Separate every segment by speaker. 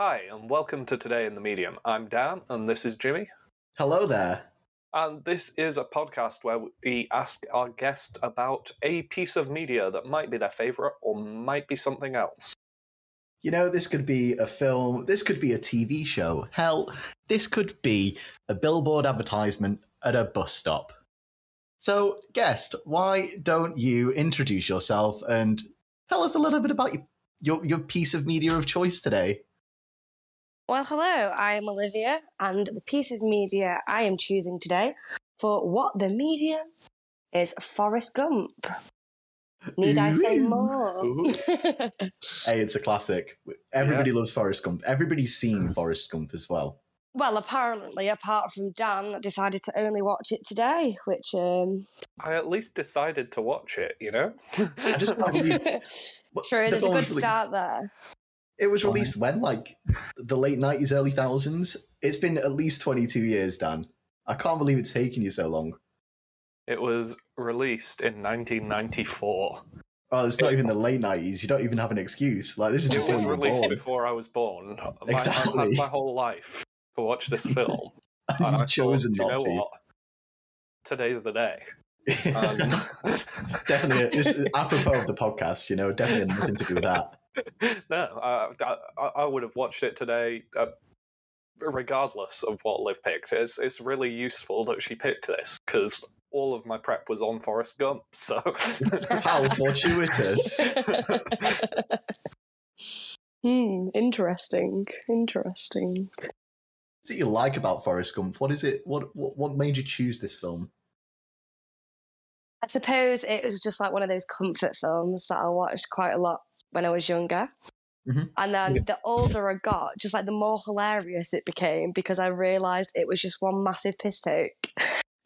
Speaker 1: Hi, and welcome to Today in the Medium. I'm Dan, and this is Jimmy.
Speaker 2: Hello there.
Speaker 1: And this is a podcast where we ask our guest about a piece of media that might be their favourite or might be something else.
Speaker 2: You know, this could be a film, this could be a TV show. Hell, this could be a billboard advertisement at a bus stop. So, guest, why don't you introduce yourself and tell us a little bit about your, your, your piece of media of choice today?
Speaker 3: Well, hello, I'm Olivia, and the piece of media I am choosing today for What the Media is Forrest Gump. Need I say more?
Speaker 2: Hey, it's a classic. Everybody loves Forrest Gump. Everybody's seen Forrest Gump as well.
Speaker 3: well, apparently, apart from Dan, that decided to only watch it today, which um,
Speaker 1: I at least decided to watch it, you know?
Speaker 2: I just can't believe What-
Speaker 3: sure,
Speaker 2: the
Speaker 3: there's a good
Speaker 2: released-
Speaker 3: start there.
Speaker 2: It was released when, like the late nineties, early thousands. It's been at least twenty two years, Dan. I can't believe it's taken you so long.
Speaker 1: It was released in 1994.
Speaker 2: Oh, it's not even the late nineties. You don't even have an excuse. Like this is
Speaker 1: It
Speaker 2: before
Speaker 1: was
Speaker 2: you were
Speaker 1: released
Speaker 2: born.
Speaker 1: before I was born. My- I've
Speaker 2: Exactly.
Speaker 1: had my whole life to watch this film. and I
Speaker 2: You've
Speaker 1: thought,
Speaker 2: chosen
Speaker 1: "Do you
Speaker 2: not
Speaker 1: know
Speaker 2: to.
Speaker 1: what? Today's the day. Um,
Speaker 2: definitely, this is apropos of the podcast. You know, definitely nothing to do with that.
Speaker 1: no, I, I- I would have watched it today, uh, regardless of what Liv picked. It's it's really useful that she picked this because all of my prep was on Forrest Gump. So
Speaker 2: How fortuitous!
Speaker 3: hmm, interesting. Interesting.
Speaker 2: What do you like about Forrest Gump? What is it? What what, what made you choose this film?
Speaker 3: I suppose it was just like one of those comfort films that I watched quite a lot when I was younger.
Speaker 2: Mhm.
Speaker 3: And then
Speaker 1: Yeah.
Speaker 3: the older I got, just like the more hilarious it became because I realised it was just one massive piss take.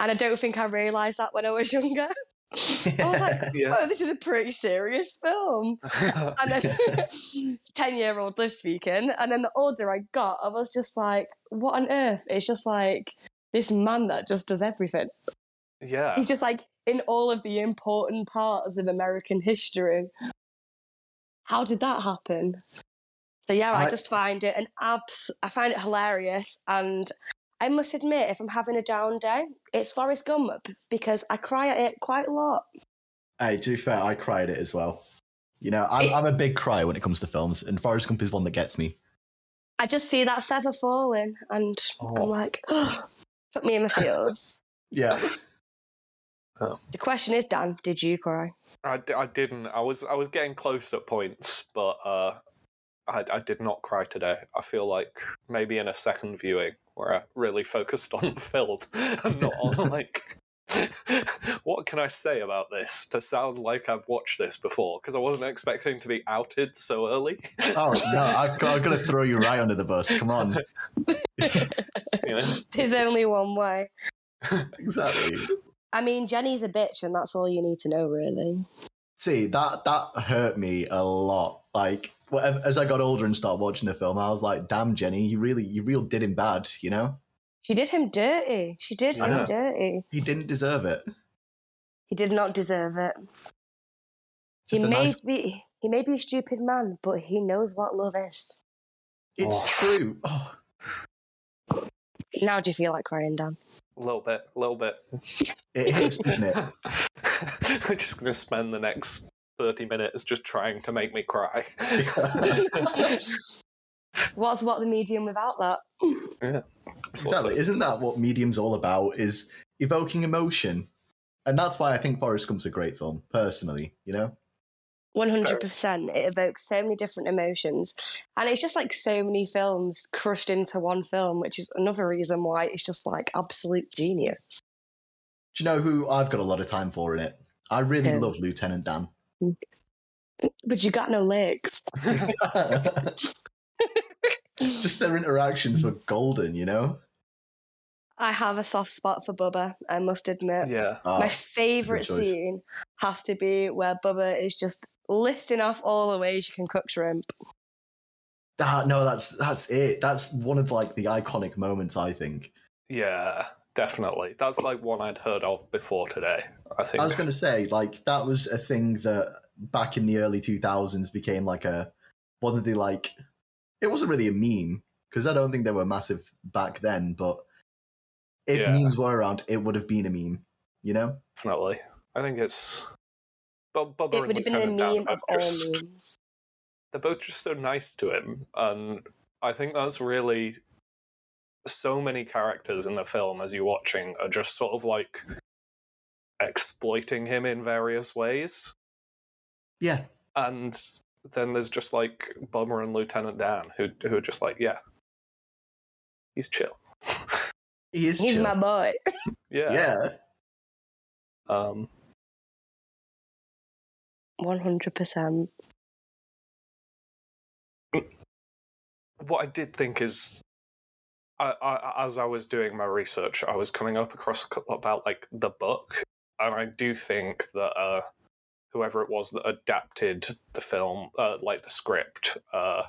Speaker 3: And I don't think I realised that when I was younger. I was like,
Speaker 1: yeah.
Speaker 3: oh, this is a pretty serious film. And then 10 year old Liv speaking. And then the older I got, I was just like, what on earth? It's just like this man that just does everything.
Speaker 1: yeah.
Speaker 3: He's just like in all of the important parts of American history. How did that happen? So yeah, I,
Speaker 2: I-
Speaker 3: just find it an abs. I find it hilarious, and I must admit, if I'm having a down day, it's Forrest Gump because I cry at it quite a lot.
Speaker 2: Hey, to be fair, I cried at it as well. You know, I'm,
Speaker 3: It-
Speaker 2: I'm a big cry when it comes to films, and Forrest Gump is one that gets me.
Speaker 3: I just see that feather falling, and
Speaker 1: Oh.
Speaker 3: I'm like, put me in the feels.
Speaker 2: Yeah,
Speaker 3: the question is, Dan, did you cry?
Speaker 1: I, d- I didn't. I was I was getting close at points, but uh, I I did not cry today. I feel like maybe in a second viewing where I really focused on the film and not on like what can I say about this to sound like I've watched this before because I wasn't expecting to be outed so early.
Speaker 2: Oh no, I've got, I've got to throw you right under the bus. Come on,
Speaker 1: you know?
Speaker 3: There's only one way.
Speaker 2: exactly.
Speaker 3: I mean, Jenny's a bitch, and that's all you need to know, really.
Speaker 2: See that that hurt me a lot. Like as I got older and started watching the film, I was like, "Damn, Jenny, you really, you real did him bad." You know,
Speaker 3: She did him dirty. She did
Speaker 1: I
Speaker 3: him
Speaker 1: know.
Speaker 3: dirty.
Speaker 2: he didn't deserve it.
Speaker 3: He did not deserve it.
Speaker 2: Just
Speaker 3: he may
Speaker 2: nice.
Speaker 3: be he may be a stupid man, but he knows what love is.
Speaker 2: It's
Speaker 1: Oh.
Speaker 2: true. Oh,
Speaker 3: Now do you feel like crying, Dan?
Speaker 1: A little bit, a little bit.
Speaker 2: it hits, doesn't it?
Speaker 1: I'm just going to spend the next 30 minutes just trying to make me cry.
Speaker 3: What's what the medium without that?
Speaker 1: It's
Speaker 2: exactly.
Speaker 1: also-
Speaker 2: Isn't that what Medium's all about? Is evoking emotion, and that's why I think Forrest Gump's a great film. Personally, you know.
Speaker 3: One hundred percent. It evokes so many different emotions, and it's just like so many films crushed into one film, which is another reason why it's just like absolute genius.
Speaker 2: Do you know who I've got a lot of time for in it? I really
Speaker 3: Who?
Speaker 2: love Lieutenant Dan.
Speaker 3: But you got no legs.
Speaker 2: Just their interactions were golden, you know.
Speaker 3: I have a soft spot for Bubba. I must admit.
Speaker 1: yeah.
Speaker 2: Oh,
Speaker 3: My favourite scene has to be where Bubba is just listing off all the ways you can cook shrimp.
Speaker 2: ah, no, that's that's it. That's one of like the iconic moments. I think.
Speaker 1: Yeah, definitely. That's like one I'd heard of before today, I think.
Speaker 2: I was going to say like that was a thing that back in the early two thousands became like a one of the like it wasn't really a meme because I don't think they were massive back then. But if
Speaker 1: Yeah.
Speaker 2: memes were around, it would have been a meme. You know?
Speaker 1: Definitely. I think it's. But Bubba
Speaker 3: It would have been a
Speaker 1: Lieutenant
Speaker 3: meme of all
Speaker 1: just-
Speaker 3: memes.
Speaker 1: They're both just so nice to him, and I think that's really. So many characters in the film, as you're watching, are just sort of like exploiting him in various ways.
Speaker 2: Yeah.
Speaker 1: and then there's just like Bubba and Lieutenant Dan who who are just like, yeah, he's chill.
Speaker 2: He is.
Speaker 3: He's
Speaker 2: chill.
Speaker 3: my boy.
Speaker 1: yeah.
Speaker 2: Yeah.
Speaker 1: Um,
Speaker 3: One hundred percent.
Speaker 1: what I did think is, I, I, as I was doing my research, I was coming up across a couple about like the book, and I do think that uh, whoever it was that adapted the film, uh, like the script, uh,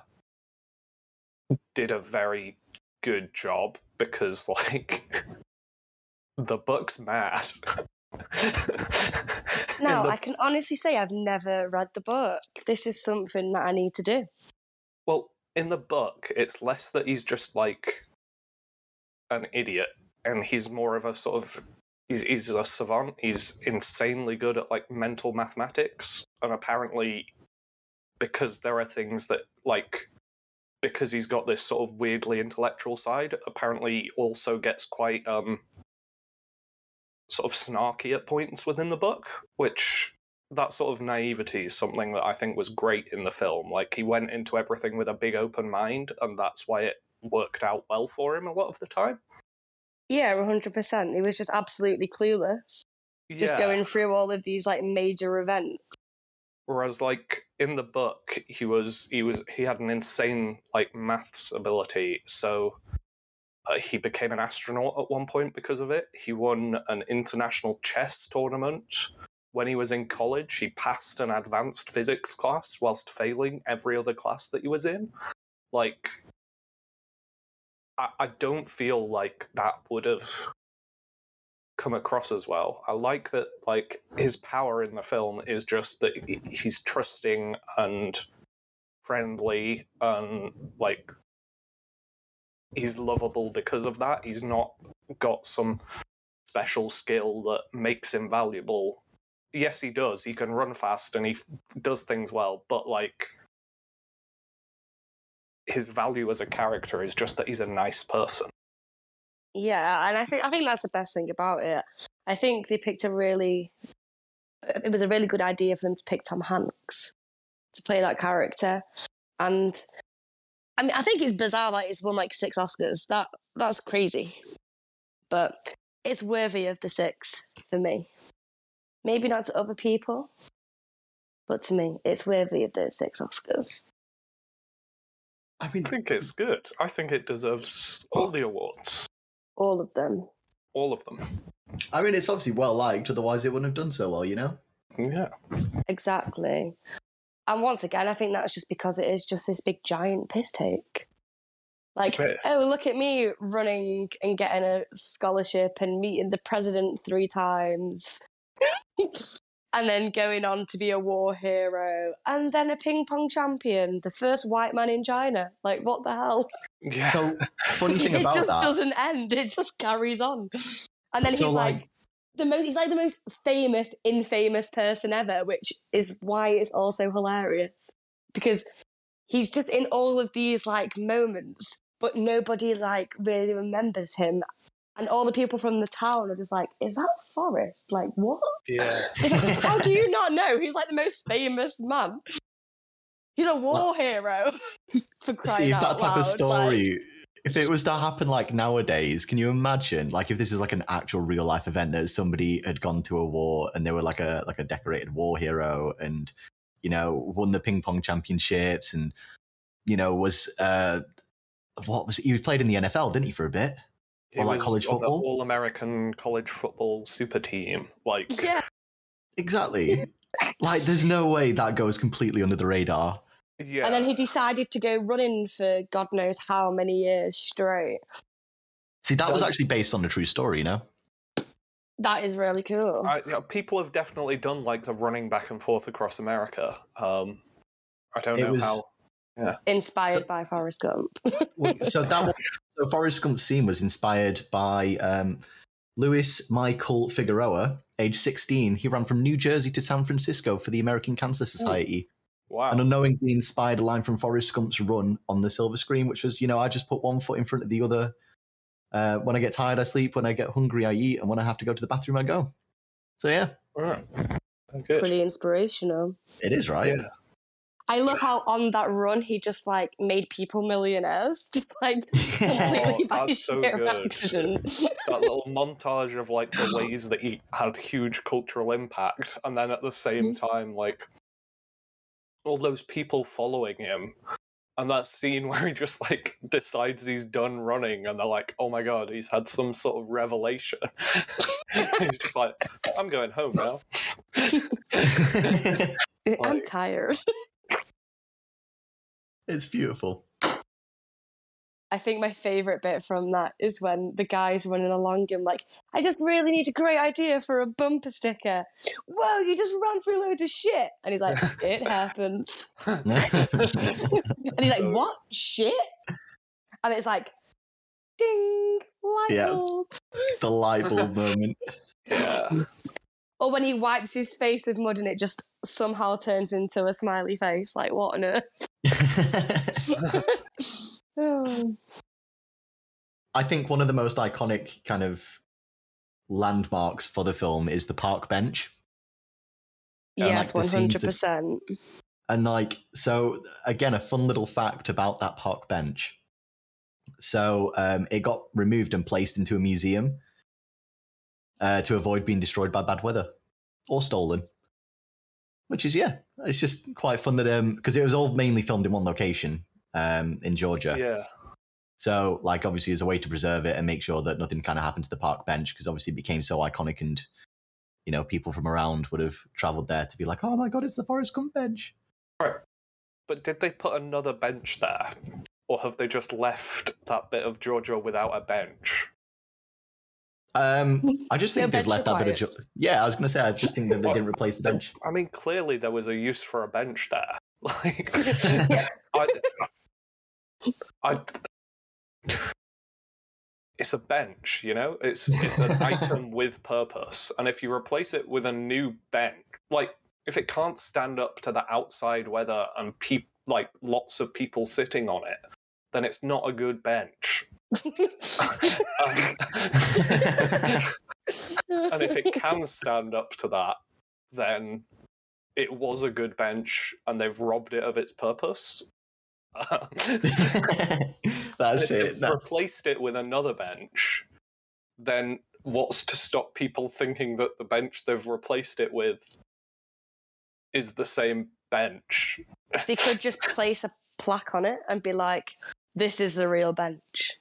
Speaker 1: did a very good job because like the book's mad. In
Speaker 3: No,
Speaker 1: the
Speaker 3: I can honestly say I've never read the book. This is something that I need to do.
Speaker 1: Well, in the book, it's less that he's just like an idiot, and he's more of a sort of he's he's a savant. He's insanely good at like mental mathematics, and apparently, because there are things that like because he's got this sort of weirdly intellectual side, apparently also gets quite um sort of snarky at points within the book, which that sort of naivety is something that I think was great in the film. Like he went into everything with a big open mind, and that's why it worked out well for him a lot of the time.
Speaker 3: Yeah, one hundred percent. He was just absolutely clueless, just going through all of these like major events.
Speaker 1: Whereas, like in the book, he was he was he had an insane like maths ability, so uh, he became an astronaut at one point because of it. He won an international chess tournament. When he was in college, he passed an advanced physics class whilst failing every other class that he was in. Like, I, I don't feel like that would have come across as well. I like that like his power in the film is just that he's trusting and friendly and like he's lovable because of that. He's not got some special skill that makes him valuable. Yes, he does. He can run fast and he does things well, but like his value as a character is just that he's a nice person.
Speaker 3: Yeah, and I think I think that's the best thing about it. I think they picked a really it was a really good idea for them to pick Tom Hanks to play that character. And I mean I think it's bizarre that he's won like six Oscars. That that's crazy. But it's worthy of the six for me. Maybe not to other people, but to me, it's worthy of those six Oscars.
Speaker 2: I mean,
Speaker 1: I think it's good. I think it deserves all the awards.
Speaker 3: All of them.
Speaker 1: All of them.
Speaker 2: I mean, it's obviously well liked. Otherwise, it wouldn't have done so well. You know.
Speaker 1: Yeah.
Speaker 3: Exactly. And once again, I think that's just because it is just this big giant piss take. Like,
Speaker 1: Yeah.
Speaker 3: oh, look at me running and getting a scholarship and meeting the president three times. and then going on to be a war hero. And then a ping pong champion, the first white man in China. Like, what the hell?
Speaker 1: Yeah.
Speaker 2: So funny thing about that.
Speaker 3: It just
Speaker 2: that.
Speaker 3: doesn't end. It just carries on. And then
Speaker 2: So,
Speaker 3: he's like,
Speaker 2: like-
Speaker 3: the most he's like the most famous, infamous person ever, which is why it's also hilarious. Because he's just in all of these like moments, but nobody like really remembers him. And all the people from the town are just like, is that Forrest? Like, what?
Speaker 1: yeah.
Speaker 3: It's like, how do you not know? He's like the most famous man. He's a war hero. For crying
Speaker 2: See if that
Speaker 3: out
Speaker 2: type of
Speaker 3: loud, like-
Speaker 2: story. If it was to happen like nowadays, can you imagine? Like if this is like an actual real life event that somebody had gone to a war and they were like a like a decorated war hero and you know won the ping pong championships and you know was uh what was he was played in the NFL, didn't he, for a bit?
Speaker 1: He
Speaker 2: Or like
Speaker 1: was
Speaker 2: college football?
Speaker 1: All American college football super team. Like,
Speaker 3: yeah,
Speaker 2: Exactly. like there's no way that goes completely under the radar.
Speaker 1: Yeah.
Speaker 3: And then he decided to go running for God knows how many years straight.
Speaker 2: See, that was actually based on a true story, you know?
Speaker 3: That is really cool.
Speaker 1: I, you know, people have definitely done like the running back and forth across America. Um, I don't
Speaker 2: It
Speaker 1: know
Speaker 2: was-
Speaker 1: how.
Speaker 3: Inspired by Forrest Gump.
Speaker 2: So that was, so Forrest Gump's scene was inspired by um, Luis Michael Figueroa, age 16. He ran from New Jersey to San Francisco for the American Cancer Society,
Speaker 1: Wow.
Speaker 2: and unknowingly inspired a line from Forrest Gump's run on the silver screen, which was, you know, I just put one foot in front of the other. Uh, when I get tired, I sleep. When I get hungry, I eat, and when I have to go to the bathroom, I go. So yeah,
Speaker 1: Right. Good.
Speaker 3: Pretty inspirational.
Speaker 2: it is right.
Speaker 1: Yeah.
Speaker 3: I love how on that run he just like made people millionaires, just like completely by
Speaker 1: Oh, that's so
Speaker 3: sheer
Speaker 1: good.
Speaker 3: accident.
Speaker 1: that little montage of like the ways that he had huge cultural impact, and then at the same time, like all those people following him, and that scene where he just like decides he's done running, and they're like, "Oh my god, he's had some sort of revelation." he's just like, "I'm going home now."
Speaker 3: I'm tired.
Speaker 2: it's beautiful.
Speaker 3: I think my favorite bit from that is when the guy's running along him like, I just really need a great idea for a bumper sticker. Whoa, you just ran through loads of shit. And he's like, it happens. And he's like, what? Shit? And it's like, ding, light
Speaker 2: Yeah.
Speaker 3: bulb.
Speaker 2: the light bulb moment.
Speaker 1: yeah.
Speaker 3: Or when he wipes his face with mud and it just somehow turns into a smiley face. Like, what on earth? Oh.
Speaker 2: I think one of the most iconic kind of landmarks for the film is the park bench.
Speaker 3: Yes,
Speaker 2: scenes that-
Speaker 3: 100%.
Speaker 2: And like, so again, a fun little fact about that park bench. So um, it got removed and placed into a museum uh, to avoid being destroyed by bad weather or stolen. Which is yeah, it's just quite fun that um because it was all mainly filmed in one location um in Georgia.
Speaker 1: Yeah.
Speaker 2: So, like, obviously, as a way to preserve it and make sure that nothing kind of happened to the park bench, because obviously it became so iconic, and you know, people from around would have travelled there to be like, "Oh my god, it's the Forrest Gump bench." Right.
Speaker 1: But did they put another bench there? Or have they just left that bit of Georgia without a bench?
Speaker 2: Um, I just
Speaker 3: No
Speaker 2: think they've left that bit of.
Speaker 3: required.
Speaker 2: Jo- yeah, I was going to say, I just think that they didn't replace the bench.
Speaker 1: I mean, clearly there was a use for a bench there. Like, I, I, it's a bench, you know. It's it's an item with purpose, and if you replace it with a new bench, like if it can't stand up to the outside weather and peop like lots of people sitting on it, then it's not a good bench. and if it can stand up to that, then it was a good bench, and they've robbed it of its purpose.
Speaker 2: Um, That's
Speaker 1: if
Speaker 2: it.
Speaker 1: they've
Speaker 2: That-
Speaker 1: replaced it with another bench, then what's to stop people thinking that the bench they've replaced it with is the same bench?
Speaker 3: they could just place a plaque on it and be like, this is the real bench.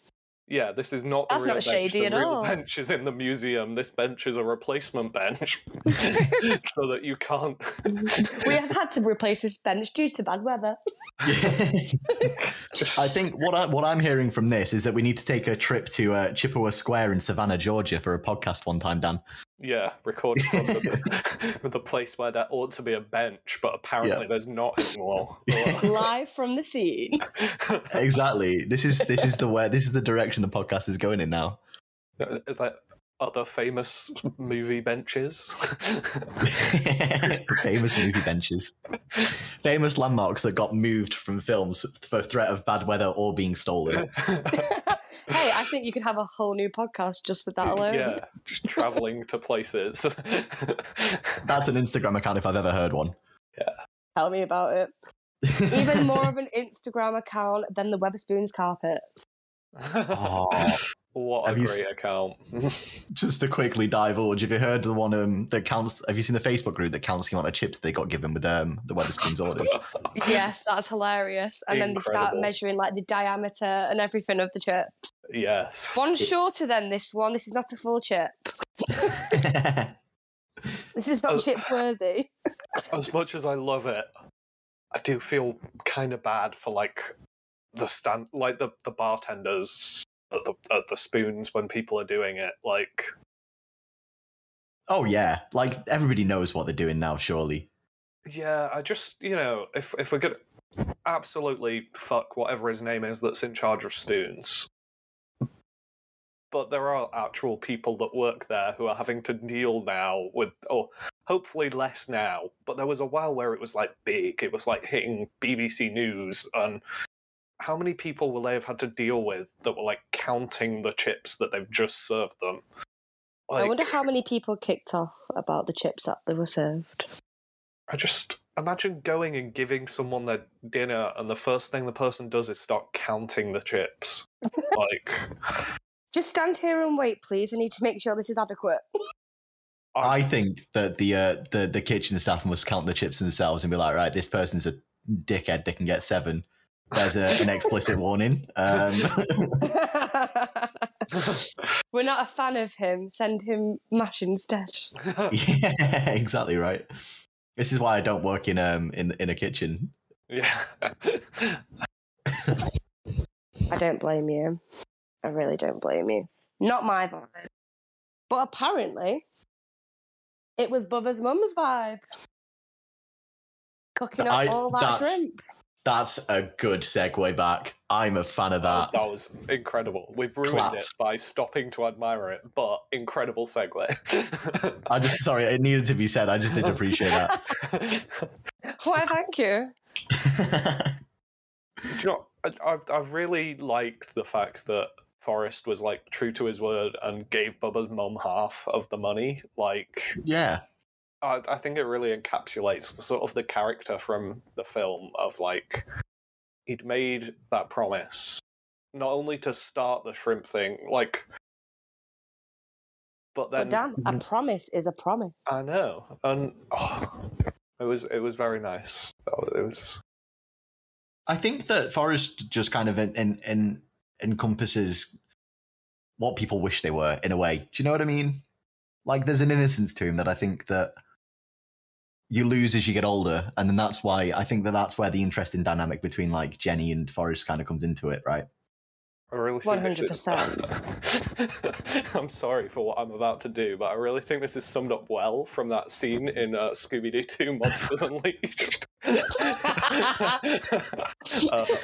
Speaker 1: Yeah, this is not the
Speaker 3: That's
Speaker 1: real
Speaker 3: not
Speaker 1: bench.
Speaker 3: shady
Speaker 1: the
Speaker 3: at
Speaker 1: real
Speaker 3: all.
Speaker 1: bench is in the museum. This bench is a replacement bench, so that you can't.
Speaker 3: we have had to replace this bench due to bad weather.
Speaker 2: I think what I, what I'm hearing from this is that we need to take a trip to uh, Chippewa Square in Savannah, Georgia, for a podcast one time, Dan.
Speaker 1: Yeah, record from the, the place where there ought to be a bench, but apparently there's not anymore.
Speaker 3: Live from the scene.
Speaker 2: Exactly. This is this is the where this is the direction the podcast is going in now.
Speaker 1: Like other famous movie benches.
Speaker 2: Famous movie benches. Famous landmarks that got moved from films for threat of bad weather or being stolen.
Speaker 3: hey, I think you could have a whole new podcast just with that alone.
Speaker 1: yeah, just traveling to places.
Speaker 2: That's an Instagram account if I've ever heard one. Yeah.
Speaker 3: Tell me about it. Even more of an Instagram account than the Wetherspoons carpets.
Speaker 2: Oh,
Speaker 1: what a
Speaker 2: Have you
Speaker 1: great
Speaker 2: s-
Speaker 1: account.
Speaker 2: just to quickly divulge, have you heard the one um, that counts? Have you seen the Facebook group that counts the amount of chips they got given with um, the Wetherspoons orders?
Speaker 3: Yes, that's hilarious. And then they start measuring like the diameter and everything of the chips.
Speaker 1: yes.
Speaker 3: One shorter than this one. This is not a full chip. This is not chip worthy.
Speaker 1: As much as I love it, I do feel kind of bad for like the stand, like the the bartenders at the at the spoons when people are doing it. Like,
Speaker 2: oh yeah, like everybody knows what they're doing now. Surely.
Speaker 1: yeah, I just you know if if we're gonna absolutely fuck whatever his name is that's in charge of spoons. But there are actual people that work there who are having to deal now with, or hopefully less now. But there was a while where it was like big. It was like hitting BBC News. And how many people will they have had to deal with that were like counting the chips that they've just served them?
Speaker 3: I wonder how many people kicked off about the chips that they were served.
Speaker 1: I just imagine going and giving someone their dinner, and the first thing the person does is start counting the chips. like,
Speaker 3: Just stand here and wait, please. I need to make sure this is adequate.
Speaker 2: I think that the uh, the the kitchen staff must count the chips themselves and be like, right, this person's a dickhead. They can get seven. There's a, an explicit warning. Um,
Speaker 3: We're not a fan of him. Send him mash instead.
Speaker 2: yeah, exactly right. This is why I don't work in um in in a kitchen.
Speaker 1: yeah.
Speaker 3: I don't blame you. I really don't blame you. Not my vibe. But apparently, it was Bubba's mum's vibe. Cooking up
Speaker 2: I-
Speaker 3: all that shrimp.
Speaker 2: That's a good segue back. I'm a fan of oh, that.
Speaker 1: that was incredible. We've ruined it by stopping to admire it, but incredible segue.
Speaker 2: I just sorry, it needed to be said. I just didn't appreciate that.
Speaker 3: Why, thank you.
Speaker 1: Do you know, I, I've, I've really liked the fact that Forrest was like true to his word and gave Bubba's mum half of the money. Like,
Speaker 2: yeah.
Speaker 1: I, I think it really encapsulates the, sort of the character from the film of like he'd made that promise not only to start the shrimp thing, like, but then
Speaker 3: But Dan, a mm-hmm. promise is a promise.
Speaker 1: I know, and oh, it was it was very nice. Oh, it was
Speaker 2: I think that Forrest just kind of in, in, in encompasses what people wish they were in a way. Do you know what I mean? Like there's an innocence to him that I think that you lose as you get older, and then that's why I think that that's where the interesting dynamic between like Jenny and Forrest kind of comes into it, right?
Speaker 1: I really think
Speaker 3: 100%.
Speaker 1: I'm sorry for what I'm about to do, but I really think this is summed up well from that scene in uh, Scooby Doo 2 Monsters Unleashed. uh,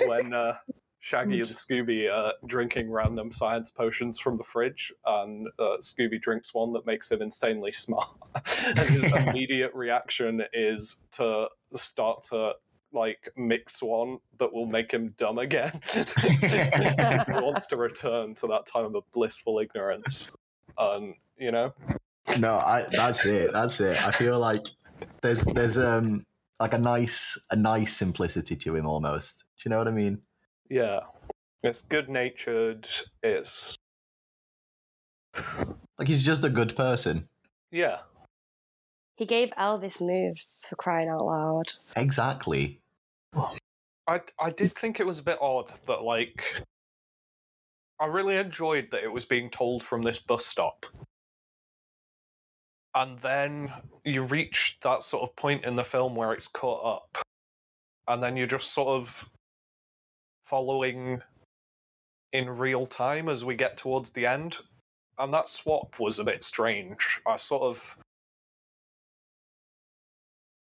Speaker 1: when uh, Shaggy and Scooby are drinking random science potions from the fridge, and uh, Scooby drinks one that makes him insanely smart. and his immediate reaction is to start to like mix one that will make him dumb again. he wants to return to that time of blissful ignorance. And you know,
Speaker 2: No, I that's it. That's it. I feel like there's there's um like a nice a nice simplicity to him almost. Do you know what I mean?
Speaker 1: Yeah, it's good natured. It's
Speaker 2: Like he's just a good person.
Speaker 1: yeah,
Speaker 3: he gave Elvis moves for crying out loud.
Speaker 2: Exactly.
Speaker 1: I I did think it was a bit odd that like I really enjoyed that it was being told from this bus stop. And then you reach that sort of point in the film where it's cut up. And then you're just sort of following in real time as we get towards the end. And that swap was a bit strange. I sort of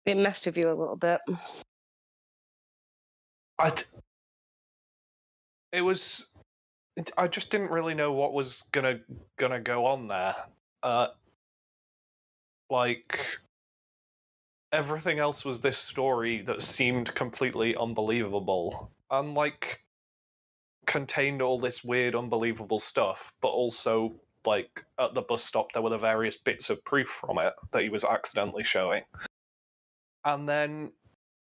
Speaker 3: It messed with you a little bit.
Speaker 1: I. It was. it- I just didn't really know what was gonna gonna go on there. Uh, like everything else was this story that seemed completely unbelievable, and like contained all this weird, unbelievable stuff, but also like at the bus stop there were the various bits of proof from it that he was accidentally showing, and then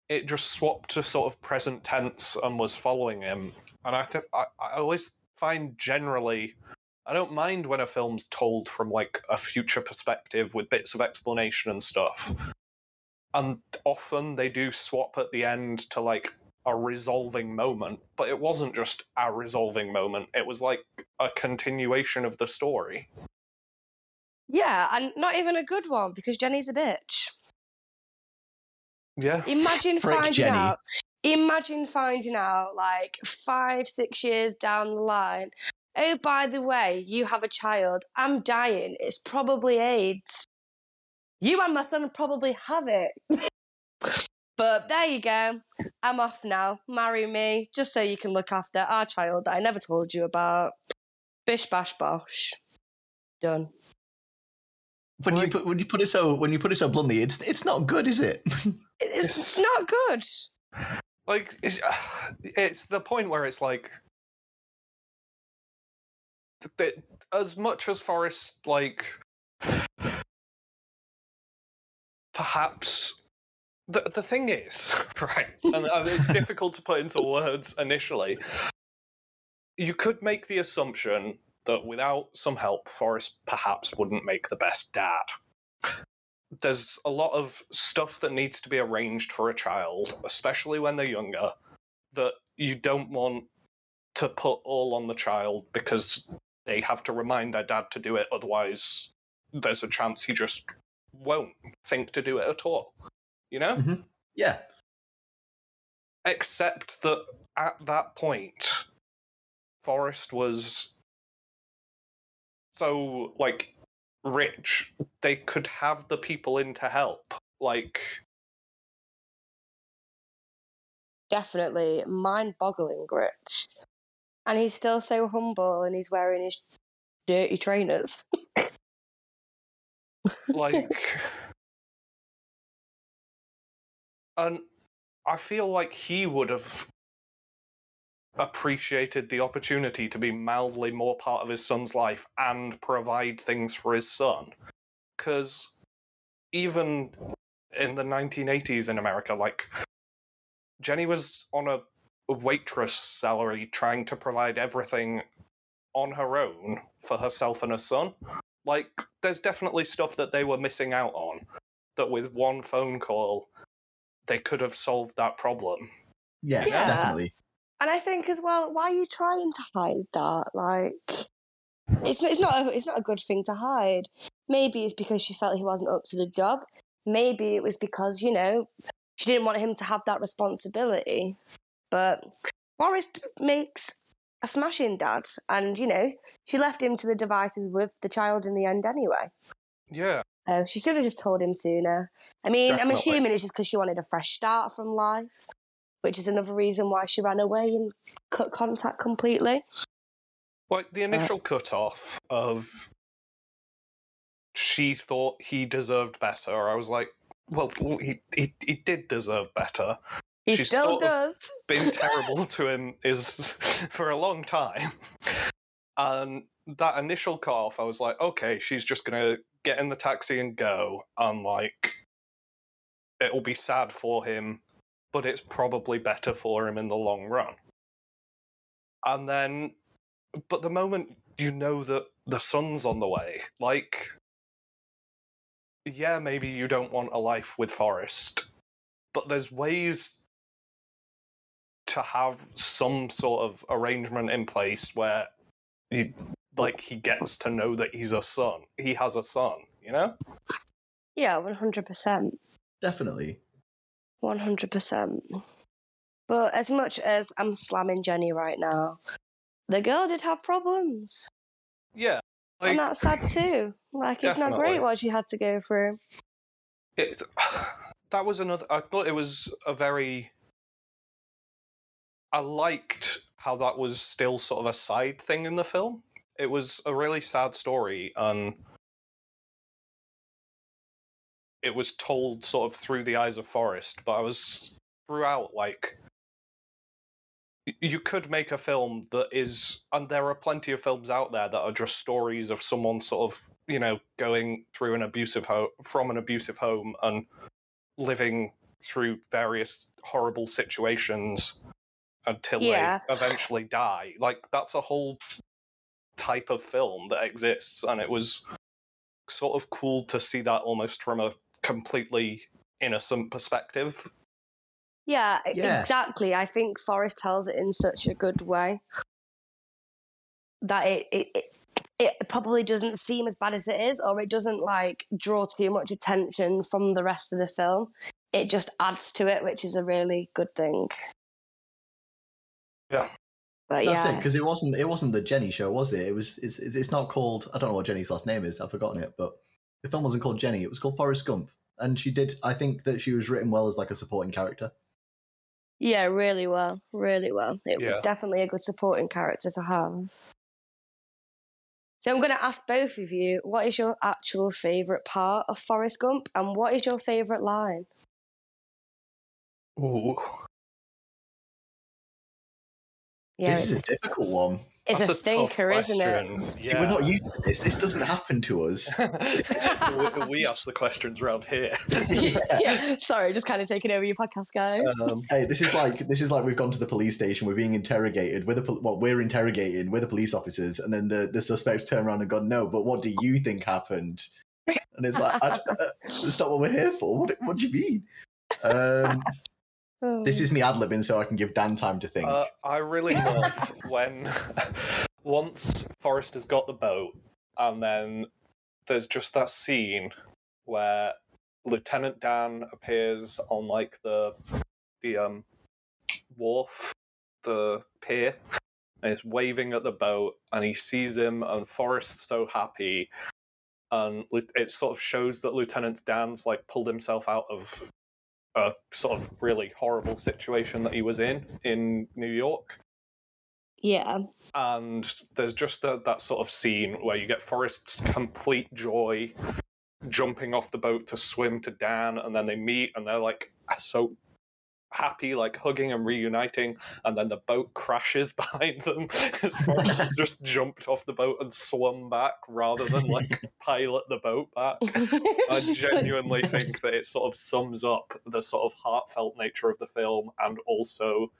Speaker 1: it just swapped to sort of present tense and was following him. And I think I, I always find generally I don't mind when a film's told from like a future perspective with bits of explanation and stuff. And often they do swap at the end to like a resolving moment, but it wasn't just a resolving moment. It was like a continuation of the story.
Speaker 3: Yeah, and not even a good one because Jenny's a bitch.
Speaker 1: Yeah.
Speaker 3: Imagine
Speaker 2: Frick
Speaker 3: finding
Speaker 2: Jenny.
Speaker 3: out. Imagine finding out like five, six years down the line. Oh, by the way, you have a child. I'm dying. It's probably AIDS. You and my son probably have it. But there you go. I'm off now. Marry me, just so you can look after our child that I never told you about. Bish bash bosh. Done.
Speaker 2: When you put when you put it so when you put it so bluntly, it's it's not good, is it?
Speaker 3: It's, it's not good.
Speaker 1: Like it's, uh, it's the point where it's like th- th- as much as Forrest like perhaps the the thing is right, and it's difficult to put into words initially. You could make the assumption that without some help, Forrest perhaps wouldn't make the best dad. There's a lot of stuff that needs to be arranged for a child, especially when they're younger, that you don't want to put all on the child because they have to remind their dad to do it, otherwise, there's a chance he just won't think to do it at all. You know?
Speaker 2: Mhm. Yeah.
Speaker 1: Except that at that point, Forrest was so like rich, they could have the people in to help. Like,
Speaker 3: Definitely mind boggling rich. And he's still so humble and he's wearing his dirty trainers.
Speaker 1: like, and I feel like he would have appreciated the opportunity to be mildly more part of his son's life and provide things for his son. Because even in the 1980s in America, like, Jenny was on a waitress salary trying to provide everything on her own for herself and her son. Like, there's definitely stuff that they were missing out on that with one phone call, they could have solved that problem.
Speaker 2: Yeah,
Speaker 3: Yeah.
Speaker 2: definitely.
Speaker 3: And I think as well, why are you trying to hide that? Like, it's it's not a, it's not a good thing to hide. Maybe it's because she felt he wasn't up to the job. Maybe it was because you know she didn't want him to have that responsibility. But Forrest makes a smashing dad, and you know she left him to the devices with the child in the end anyway.
Speaker 1: Yeah.
Speaker 3: So she should have just told him sooner. I mean, I'm assuming it's just because she wanted a fresh start from life, which is another reason why she ran away and cut contact completely.
Speaker 1: Like the initial cutoff of she thought he deserved better. I was like, well, he he, he did deserve better.
Speaker 3: He
Speaker 1: She
Speaker 3: still does.
Speaker 1: Being terrible to him is for a long time. And that initial cutoff, I was like, okay, she's just gonna get in the taxi and go. And like, it'll be sad for him, but it's probably better for him in the long run. And then, but the moment you know that the son's on the way, like, yeah, maybe you don't want a life with Forrest, but there's ways to have some sort of arrangement in place where you, like he gets to know that he's a son. He has a son, you know?
Speaker 3: Yeah, one hundred percent,
Speaker 2: Definitely.
Speaker 3: one hundred percent. But as much as I'm slamming Jenny right now, the girl did have problems,
Speaker 1: Yeah. Like,
Speaker 3: and that's sad too. Like it's not great what she had to go through.
Speaker 1: it, that was another. I thought it was a very. I liked how that was still sort of a side thing in the film. It was a really sad story, and it was told sort of through the eyes of Forrest. But I was throughout like, you could make a film that is, and there are plenty of films out there that are just stories of someone sort of you know going through an abusive home from an abusive home and living through various horrible situations until
Speaker 3: Yeah.
Speaker 1: they eventually die like that's a whole type of film that exists and it was sort of cool to see that almost from a completely innocent perspective
Speaker 3: Yeah,
Speaker 2: Yeah.
Speaker 3: exactly. I think Forrest tells it in such a good way that it, it it it probably doesn't seem as bad as it is, or it doesn't like draw too much attention from the rest of the film. It just adds to it, which is a really good thing.
Speaker 1: Yeah.
Speaker 3: But
Speaker 2: That's it
Speaker 3: yeah,
Speaker 2: because it wasn't it wasn't the Jenny show, was it? It was it's, it's it's not called I don't know what Jenny's last name is. I've forgotten it, but the film wasn't called Jenny. It was called Forrest Gump, and she did. I think that she was written well as like a supporting character.
Speaker 3: Yeah, really well, really well. It was definitely a good supporting character to have. So I'm going to ask both of you, what is your actual favourite part of Forrest Gump, and what is your favourite line?
Speaker 1: Ooh,
Speaker 3: Yeah,
Speaker 2: this is a difficult one.
Speaker 3: it's a
Speaker 1: that's tough
Speaker 3: thinker, isn't it?
Speaker 1: question.
Speaker 2: See, We're not used to this. This doesn't happen to us.
Speaker 1: we, we ask the questions around here.
Speaker 3: yeah. Sorry, just kind of taking over your podcast, guys.
Speaker 1: Um,
Speaker 2: Hey, this is like this is like we've gone to the police station. We're being interrogated. We're the pol- well, we're interrogating. We're the police officers, and then the, the suspects turn around and go, "No, but what do you think happened?" And it's like, I, uh, "That's not what we're here for." What, what do you mean? Um,
Speaker 3: Oh.
Speaker 2: this is me ad libbing, so I can give Dan time to think.
Speaker 1: uh, I really love when once Forrest has got the boat, and then there's just that scene where Lieutenant Dan appears on like the the um wharf, the pier, and he's waving at the boat, and he sees him, and Forrest's so happy, and it sort of shows that Lieutenant Dan's like pulled himself out of a sort of really horrible situation that he was in in New York.
Speaker 3: yeah.
Speaker 1: And there's just that that sort of scene where you get Forrest's complete joy jumping off the boat to swim to Dan, and then they meet and they're like ah, so happy, like hugging and reuniting, and then the boat crashes behind them. Just jumped off the boat and swum back rather than like pilot the boat back. I genuinely think that it sort of sums up the sort of heartfelt nature of the film and also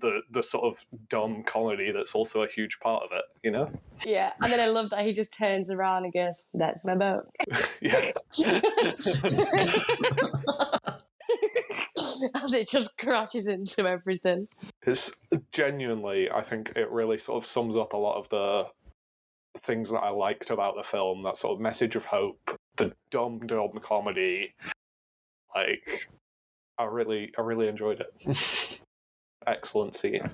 Speaker 1: the the sort of dumb comedy that's also a huge part of it, you know?
Speaker 3: yeah. And then I love that he just turns around and goes, That's my boat.
Speaker 1: yeah.
Speaker 3: As it just crashes into everything.
Speaker 1: It's genuinely I think it really sort of sums up a lot of the things that I liked about the film, that sort of message of hope, the dumb dumb comedy. Like I really I really enjoyed it. Excellent scene.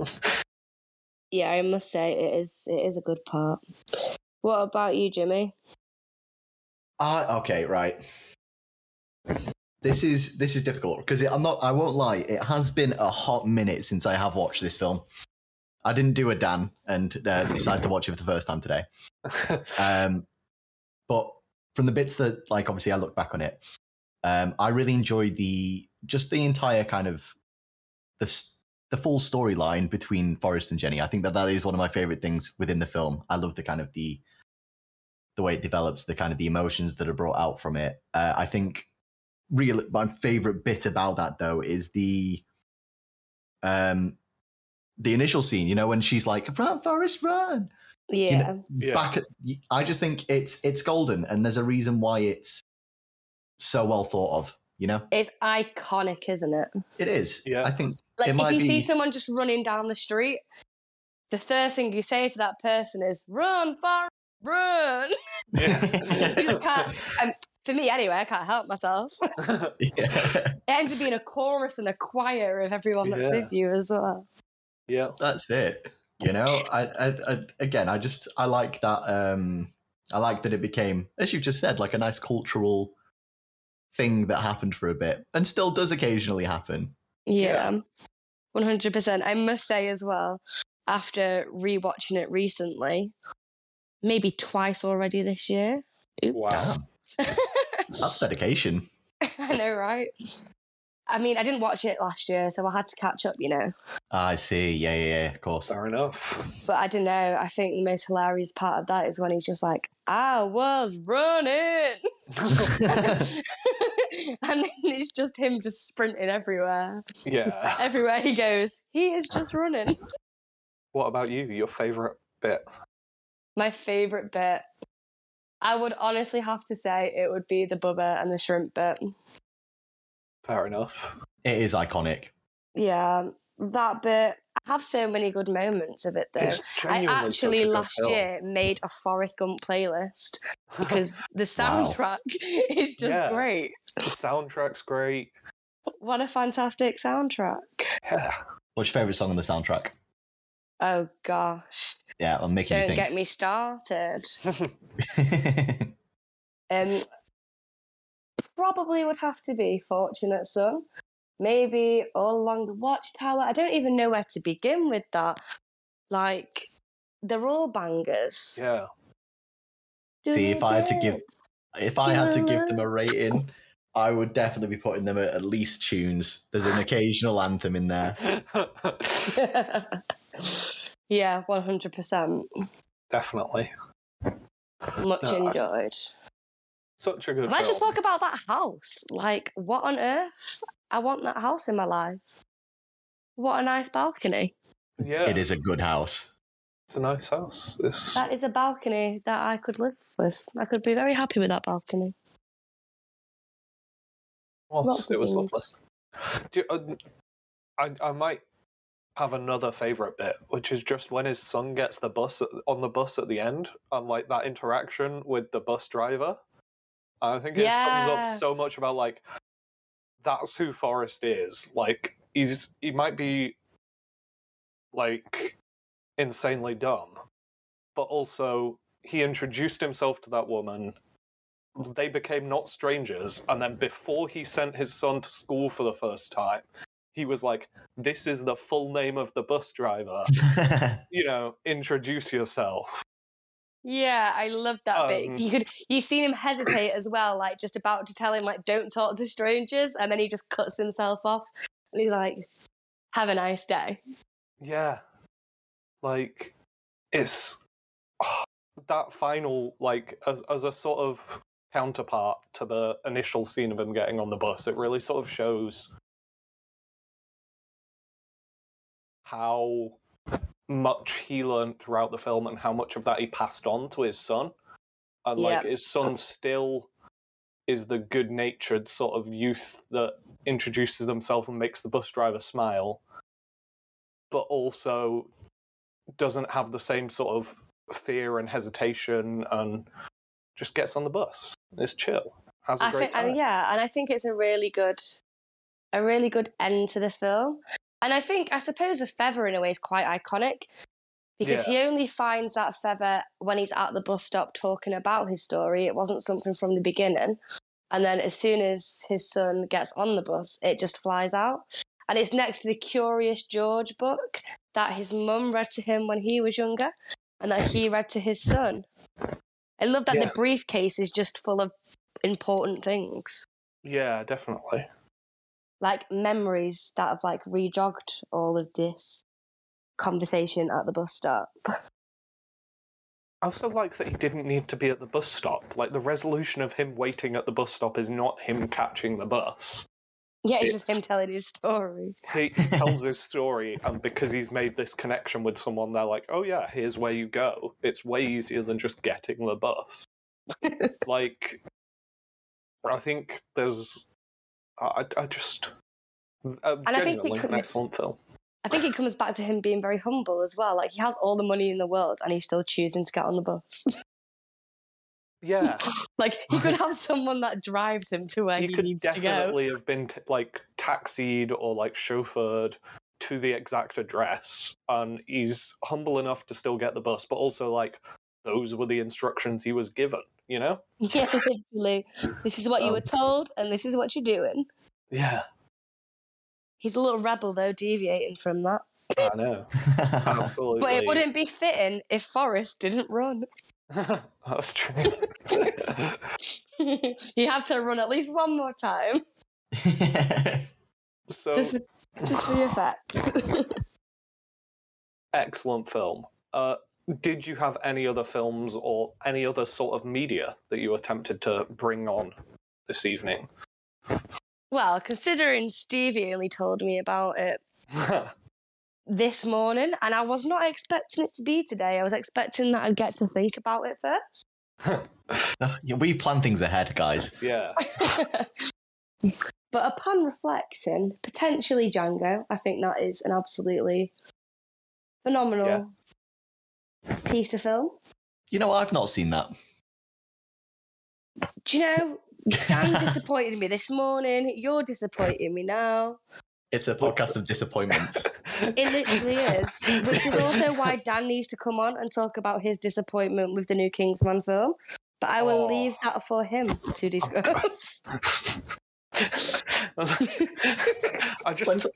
Speaker 3: Yeah, I must say it is it is a good part. What about you, Jimmy?
Speaker 2: Ah, okay, right. This is this is difficult because I'm not. I won't lie. It has been a hot minute since I have watched this film. I didn't do a Dan and uh, decided to watch it for the first time today. Um, but from the bits that, like, obviously, I look back on it, um, I really enjoyed the just the entire kind of the the full storyline between Forrest and Jenny. I think that that is one of my favorite things within the film. I love the kind of the the way it develops, the kind of the emotions that are brought out from it. Uh, I think real my favorite bit about that though is the um the initial scene. You know when she's like, "Run, Forrest, run!" You
Speaker 3: Yeah.
Speaker 2: know,
Speaker 1: Yeah.
Speaker 2: back at I just think it's it's golden and there's a reason why it's so well thought of, you know?
Speaker 3: It's iconic, isn't it?
Speaker 2: It is.
Speaker 1: Yeah.
Speaker 2: I think
Speaker 3: Like
Speaker 2: It
Speaker 3: if
Speaker 2: might
Speaker 3: you see someone just running down the street, the first thing you say to that person is "Run, far, run!" you just can't. Um, for me, anyway, I can't help myself.
Speaker 2: yeah.
Speaker 3: It ends up being a chorus and a choir of everyone that's
Speaker 1: Yeah.
Speaker 3: with you as well.
Speaker 1: yeah.
Speaker 2: That's it. You know, I, I, I again, I just I like that. Um, I like that it became, as you've just said, like a nice cultural thing that happened for a bit, and still does occasionally happen.
Speaker 3: Yeah, one hundred percent. I must say as well, after rewatching it recently, maybe twice already this year. Oops.
Speaker 1: Wow.
Speaker 2: That's dedication.
Speaker 3: I know, right? I mean, I didn't watch it last year, so I had to catch up, you know.
Speaker 2: Ah, I see. Yeah, yeah, yeah. Of course.
Speaker 1: Fair enough.
Speaker 3: But I don't know. I think the most hilarious part of that is when he's just like, "I was running," and then it's just him just sprinting everywhere.
Speaker 1: yeah.
Speaker 3: Everywhere he goes, he is just running.
Speaker 1: What about you? Your favourite bit?
Speaker 3: My favorite bit. I would honestly have to say it would be the Bubba and the shrimp bit.
Speaker 1: Fair enough.
Speaker 2: It is iconic.
Speaker 3: Yeah, that bit. I have so many good moments of it though. I actually last
Speaker 1: film.
Speaker 3: year made a Forrest Gump playlist because the
Speaker 2: Wow.
Speaker 3: soundtrack is just
Speaker 1: Yeah.
Speaker 3: great.
Speaker 1: the soundtrack's great.
Speaker 3: What a fantastic soundtrack.
Speaker 1: Yeah.
Speaker 2: What's your favorite song on the soundtrack?
Speaker 3: Oh gosh.
Speaker 2: Yeah, I'm making
Speaker 3: Don't
Speaker 2: you
Speaker 3: get me started. Um probably would have to be Fortunate Son. Maybe All Along the Watchtower. I don't even know where to begin with that. Like, they're all bangers.
Speaker 1: Yeah.
Speaker 2: See, if I had to give- If I had to give them a rating, I would definitely be putting them at at least tunes. There's an occasional anthem in there.
Speaker 3: Yeah, 100%.
Speaker 1: Definitely.
Speaker 3: Much
Speaker 1: No, I-
Speaker 3: enjoyed.
Speaker 1: Such a good
Speaker 3: Let's just talk about that house. Like, what on earth? I want that house in my life. What a nice balcony.
Speaker 1: Yeah.
Speaker 2: It is a good house.
Speaker 1: It's a nice house. It's,
Speaker 3: That is a balcony that I could live with. I could be very happy with that balcony.
Speaker 1: was,
Speaker 3: Lots
Speaker 1: it
Speaker 3: of
Speaker 1: was lovely.
Speaker 3: things.
Speaker 1: Do you- uh, I, I might have another favourite bit, which is just when his son gets the bus at, on the bus at the end, and like that interaction with the bus driver. I think it sums up so much about like that's who Forrest is. Like he's he might be like insanely dumb, but also he introduced himself to that woman. They became not strangers, and then before he sent his son to school for the first time, he was like, "This is the full name of the bus driver. You know, introduce yourself."
Speaker 3: Yeah, I loved that bit.
Speaker 1: Um,
Speaker 3: You could you've seen him hesitate as well, like just about to tell him like don't talk to strangers, and then he just cuts himself off, and he's like, "Have a nice day."
Speaker 1: Yeah, like it's that final like as as a sort of counterpart to the initial scene of him getting on the bus. It really sort of shows how much he learned throughout the film and how much of that he passed on to his son. And like his son still is the good natured sort of youth that introduces himself and makes the bus driver smile, but also doesn't have the same sort of fear and hesitation and just gets on the bus. It's chill. Has a
Speaker 3: I
Speaker 1: great
Speaker 3: think,
Speaker 1: time.
Speaker 3: yeah, and I think it's a really good, a really good end to the film. And I think, I suppose, the feather in a way is quite iconic because he only finds that feather when he's at the bus stop talking about his story. It wasn't something from the beginning. And then as soon as his son gets on the bus, it just flies out. And it's next to the Curious George book that his mum read to him when he was younger and that he read to his son. I love that
Speaker 1: Yeah.
Speaker 3: the briefcase is just full of important things
Speaker 1: Yeah, definitely.
Speaker 3: Like memories that have like rejogged all of this conversation at the bus stop.
Speaker 1: I also like that he didn't need to be at the bus stop. Like the resolution of him waiting at the bus stop is not him catching the bus.
Speaker 3: Yeah, it's just him telling his story.
Speaker 1: He tells his story, and because he's made this connection with someone, they're like, "Oh yeah, here's where you go." It's way easier than just getting the bus. like, I think there's, I, I just, uh,
Speaker 3: I think it comes-
Speaker 1: excellent film.
Speaker 3: I think it comes back to him being very humble as well. Like he has all the money in the world and he's still choosing to get on the bus.
Speaker 1: Yeah,
Speaker 3: like he could have someone that drives him to where he,
Speaker 1: he could
Speaker 3: needs to go.
Speaker 1: definitely have been t- like taxied or like chauffeured to the exact address and he's humble enough to still get the bus but also like those were the instructions he was given you know
Speaker 3: Yeah, literally. This is what you
Speaker 1: Um,
Speaker 3: were told and this is what you're doing.
Speaker 1: yeah
Speaker 3: He's a little rebel though, deviating from that.
Speaker 1: i know absolutely
Speaker 3: But it wouldn't be fitting if Forrest didn't run.
Speaker 1: that's true
Speaker 3: he had to run at least one more time.
Speaker 1: so
Speaker 3: Just, just for the effect.
Speaker 1: excellent film uh did you have any other films or any other sort of media that you attempted to bring on this evening
Speaker 3: well, considering Stevie only told me about it this morning, and I was not expecting it to be today. I was expecting that I'd get to think about it first.
Speaker 2: Yeah, we plan things ahead, guys.
Speaker 1: yeah
Speaker 3: but upon reflecting, potentially Django, I think that is an absolutely phenomenal piece of film.
Speaker 2: You know, I've not seen that.
Speaker 3: Do you know, Dan disappointed me this morning. You're disappointing me now.
Speaker 2: It's a podcast of disappointments.
Speaker 3: It literally is, which is also why Dan needs to come on and talk about his disappointment with the new Kingsman film but I will
Speaker 1: Oh.
Speaker 3: leave that for him to discuss.
Speaker 1: I just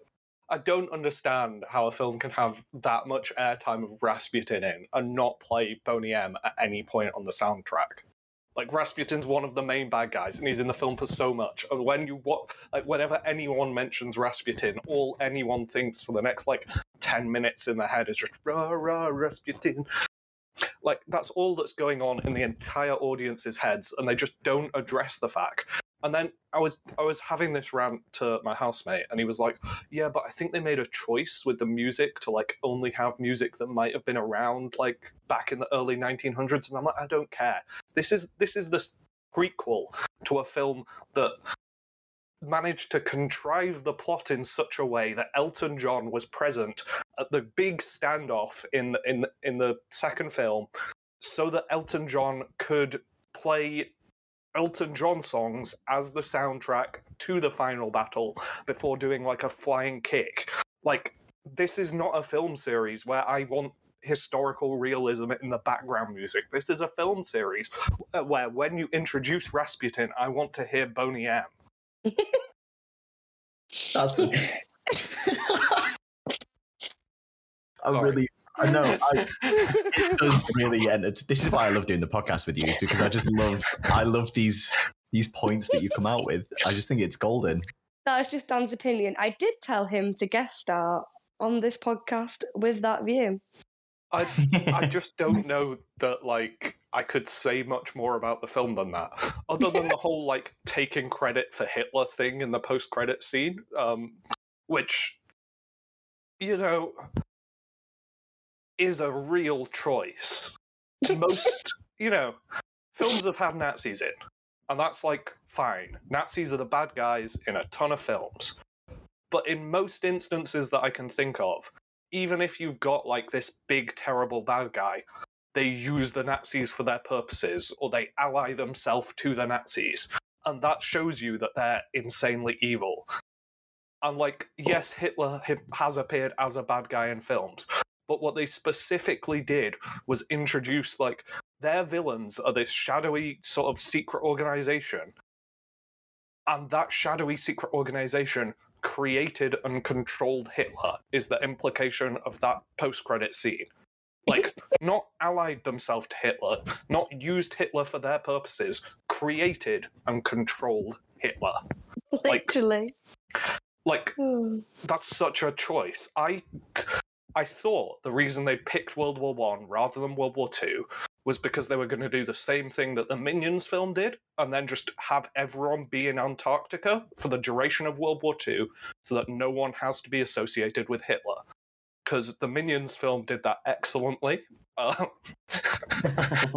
Speaker 1: I don't understand how a film can have that much airtime of Rasputin in and not play Boney M at any point on the soundtrack. Like Rasputin's one of the main bad guys, and he's in the film for so much. And when you what, like whenever anyone mentions Rasputin, all anyone thinks for the next like ten minutes in their head is just rah rah Rasputin. Like that's all that's going on in the entire audience's heads, and they just don't address the fact. And then I was I was having this rant to my housemate, and he was like, "Yeah, but I think they made a choice with the music to like only have music that might have been around like back in the early 1900s." And I'm like, I don't care. This is this is the prequel to a film that managed to contrive the plot in such a way that Elton John was present at the big standoff in in in the second film, so that Elton John could play Elton John songs as the soundtrack to the final battle before doing like a flying kick. Like this is not a film series where I want historical realism in the background music. This is a film series uh, where when you introduce Rasputin, I want to hear Boney M.
Speaker 2: That's the. I
Speaker 1: Sorry.
Speaker 2: really, I know, I, it does really end. This is why I love doing the podcast with you, is because I just love, I love these these points that you come out with. I just think it's golden.
Speaker 3: that was just Dan's opinion. I did tell him to guest star on this podcast with that view.
Speaker 1: I I just don't know that like I could say much more about the film than that, other than the whole like taking credit for Hitler thing in the post-credit scene, um, which you know is a real choice. Most you know films have had Nazis in, and that's like fine. Nazis are the bad guys in a ton of films, but in most instances that I can think of, even if you've got like this big terrible bad guy, they use the Nazis for their purposes or they ally themselves to the Nazis. And that shows you that they're insanely evil. And like, yes, Hitler has appeared as a bad guy in films, but what they specifically did was introduce like their villains are this shadowy sort of secret organization. And that shadowy secret organization created and controlled Hitler is the implication of that post-credit scene. Like, not allied themselves to Hitler, not used Hitler for their purposes, created and controlled Hitler. Like-
Speaker 3: Literally.
Speaker 1: Like,
Speaker 3: Hmm.
Speaker 1: that's such a choice. I I thought the reason they picked World War One rather than World War Two was because they were going to do the same thing that the Minions film did, and then just have everyone be in Antarctica for the duration of World War Two, so that no one has to be associated with Hitler. Because the Minions film did that excellently. Uh,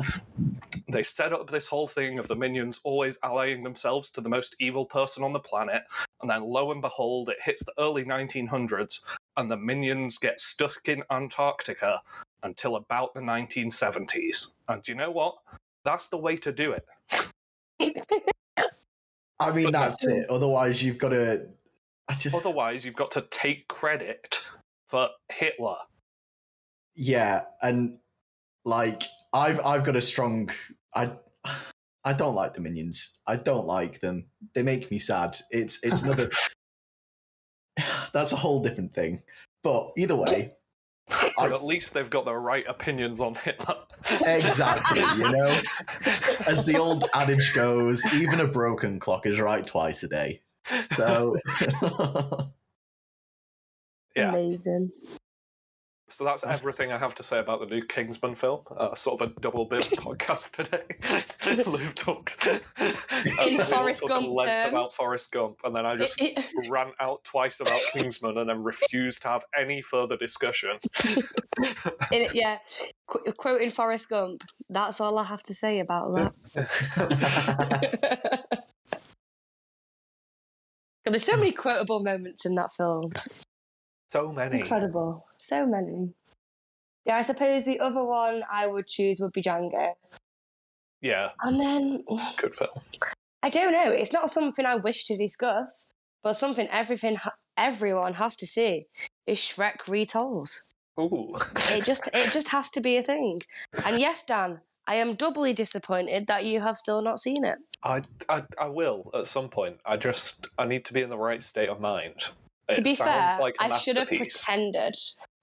Speaker 1: they set up this whole thing of the minions always allying themselves to the most evil person on the planet, and then lo and behold, it hits the early 1900s, and the minions get stuck in Antarctica until about the 1970s. And you know what? That's the way to do it.
Speaker 2: I mean,
Speaker 1: But
Speaker 2: that's it. Otherwise, you've got to. Just,
Speaker 1: Otherwise, you've got to take credit for Hitler.
Speaker 2: yeah, and like I've I've got a strong. I I don't like the minions. I don't like them. They make me sad. It's it's another. that's a whole different thing. But either way,
Speaker 1: But at least they've got the right opinions on Hitler.
Speaker 2: Exactly, you know? as the old adage goes, even a broken clock is right twice a day. So
Speaker 1: Yeah.
Speaker 3: Amazing.
Speaker 1: So that's everything I have to say about the new Kingsman film. Uh, sort of a double bit podcast today. Luke talks
Speaker 3: In Forrest Gump
Speaker 1: about
Speaker 3: terms.
Speaker 1: Forrest Gump, and then I just ran out twice about Kingsman, and then refused to have any further discussion.
Speaker 3: In- yeah, qu- quoting Forrest Gump. That's all I have to say about that. There's so many quotable moments in that film.
Speaker 1: so many.
Speaker 3: Incredible. So many. Yeah, I suppose the other one I would choose would be Django.
Speaker 1: Yeah,
Speaker 3: And then
Speaker 1: good film.
Speaker 3: I don't know. It's not something I wish to discuss, but something everything everyone has to see is Shrek retold.
Speaker 1: Ooh.
Speaker 3: It just it just has to be a thing. And yes, Dan, I am doubly disappointed that you have still not seen it.
Speaker 1: I, I I will at some point. I just I need to be in the right state of mind.
Speaker 3: to
Speaker 1: It
Speaker 3: be fair,
Speaker 1: like
Speaker 3: I should have pretended.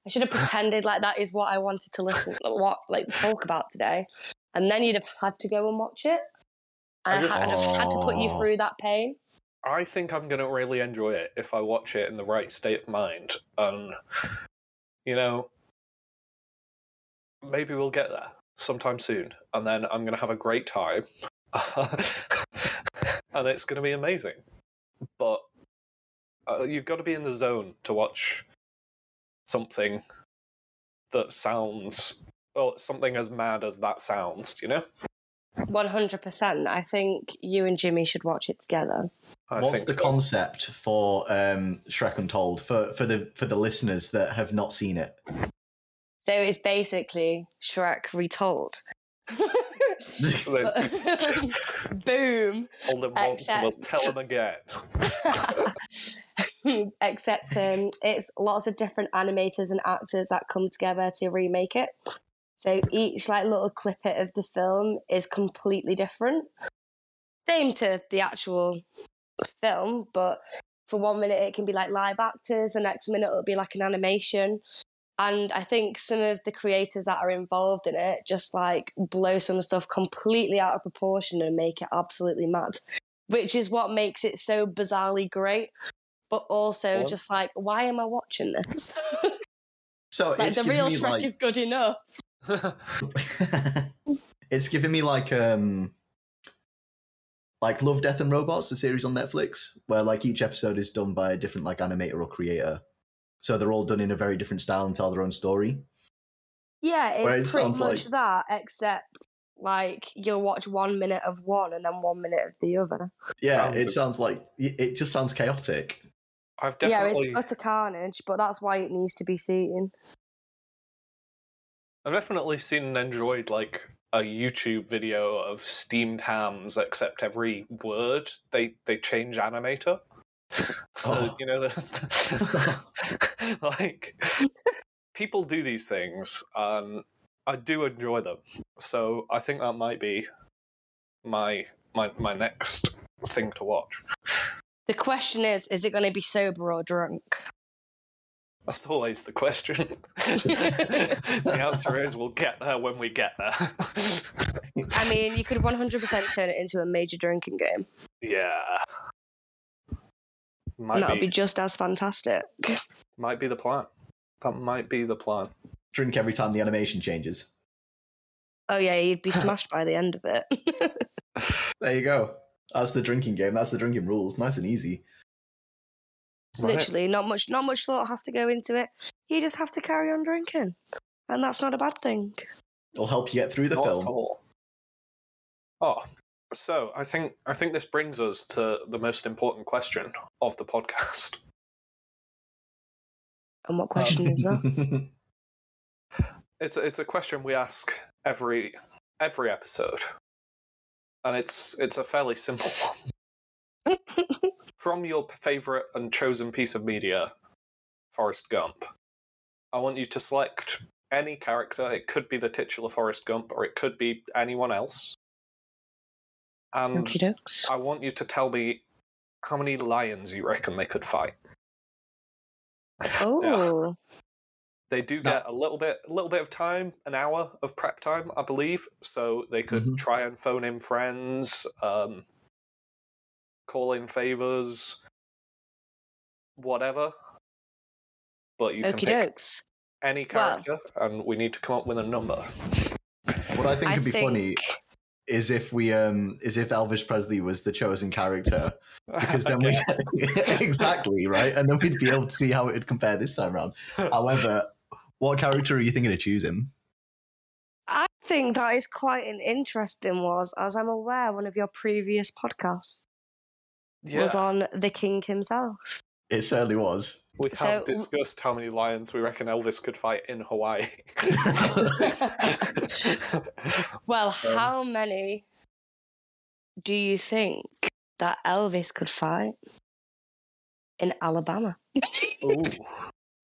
Speaker 3: I should have pretended like that is what I wanted to listen, what like talk about today, and then you'd have had to go and watch it.
Speaker 1: I
Speaker 3: And I
Speaker 1: just-
Speaker 3: would have had to put you through that pain.
Speaker 1: I think I'm going to really enjoy it if I watch it in the right state of mind. And, you know, maybe we'll get there sometime soon. And then I'm going to have a great time. and it's going to be amazing. But uh, you've got to be in the zone to watch something that sounds, well, something as mad as that sounds, you know?
Speaker 3: One hundred percent. I think you and Jimmy should watch it together.
Speaker 1: I
Speaker 2: What's the
Speaker 1: so.
Speaker 2: concept for um, Shrek Untold for, for the for the listeners that have not seen it?
Speaker 3: So it's basically Shrek retold. Boom.
Speaker 1: Hold them once and we'll tell them again.
Speaker 3: Except um, it's lots of different animators and actors that come together to remake it. So each like little clipper of the film is completely different. Same to the actual film, but for one minute it can be like live actors, the next minute it'll be like an animation. And I think some of the creators that are involved in it just like blow some stuff completely out of proportion and make it absolutely mad, which is what makes it so bizarrely great. But also,
Speaker 1: What?
Speaker 3: just like, why am I watching this?
Speaker 2: So
Speaker 3: like,
Speaker 2: it's
Speaker 3: the real
Speaker 2: me
Speaker 3: Shrek
Speaker 2: like
Speaker 3: is good enough.
Speaker 2: it's giving me like um like Love, Death and Robots, the series on Netflix, where like each episode is done by a different like animator or creator. So they're all done in a very different style and tell their own story.
Speaker 3: Yeah,
Speaker 2: Where it
Speaker 3: it's pretty much
Speaker 2: like-
Speaker 3: that, except like you'll watch one minute of one and then one minute of the other.
Speaker 2: Yeah, it sounds like it just sounds chaotic.
Speaker 1: I've
Speaker 3: Yeah, it's utter carnage, but that's why it needs to be seen.
Speaker 1: I've definitely seen and enjoyed like a YouTube video of steamed hams, except every word they they change animator. So,
Speaker 2: Oh.
Speaker 1: you know, there's- like people do these things, and I do enjoy them. So I think that might be my my my next thing to watch.
Speaker 3: The question is, is it going to be sober or drunk?
Speaker 1: That's always the question. the answer is we'll get there when we get there.
Speaker 3: I mean, you could 100% turn it into a major drinking game.
Speaker 1: yeah.
Speaker 3: and
Speaker 1: Might
Speaker 3: that would
Speaker 1: be,
Speaker 3: be just as fantastic.
Speaker 1: might be the plan. That might be the plan.
Speaker 2: Drink every time the animation changes.
Speaker 3: Oh, yeah, you'd be smashed by the end of it.
Speaker 2: There you go. That's the drinking game. That's the drinking rules. Nice and easy.
Speaker 1: Right.
Speaker 3: Literally, not much, not much thought has to go into it. You just have to carry on drinking, and that's not a bad thing.
Speaker 2: It'll help you get through the
Speaker 1: Not
Speaker 2: film.
Speaker 1: Oh, so I think I think this brings us to the most important question of the podcast.
Speaker 3: And what question is that?
Speaker 2: that?
Speaker 1: It's a, it's a question we ask every every episode, and it's it's a fairly simple one. From your favorite and chosen piece of media, Forrest Gump, I want you to select any character. It could be the titular Forrest Gump, or it could be anyone else. And I want you to tell me how many lions you reckon they could fight.
Speaker 3: Oh,
Speaker 1: They do
Speaker 2: No.
Speaker 1: get a little bit, a little bit of time, an hour of prep time, I believe. So they could
Speaker 2: Mhm.
Speaker 1: try and phone in friends, um, call in favors, whatever. But you can
Speaker 3: okie
Speaker 1: pick
Speaker 3: dokes.
Speaker 1: any
Speaker 3: Well-
Speaker 1: character, and we need to come up with a number.
Speaker 2: what I think
Speaker 3: I
Speaker 2: would be funny is if we um is if Elvis Presley was the chosen character because then
Speaker 1: Okay.
Speaker 2: we exactly right and then we'd be able to see how it would compare this time around. However, what character are you thinking of choosing?
Speaker 3: I think that is quite an interesting was, as I'm aware, one of your previous podcasts
Speaker 1: yeah,
Speaker 3: was on the king himself.
Speaker 2: It certainly was.
Speaker 1: we have
Speaker 3: so-
Speaker 1: discussed how many lions we reckon Elvis could fight in Hawaii.
Speaker 3: Well,
Speaker 1: Um,
Speaker 3: how many do you think that Elvis could fight in Alabama?
Speaker 1: Ooh.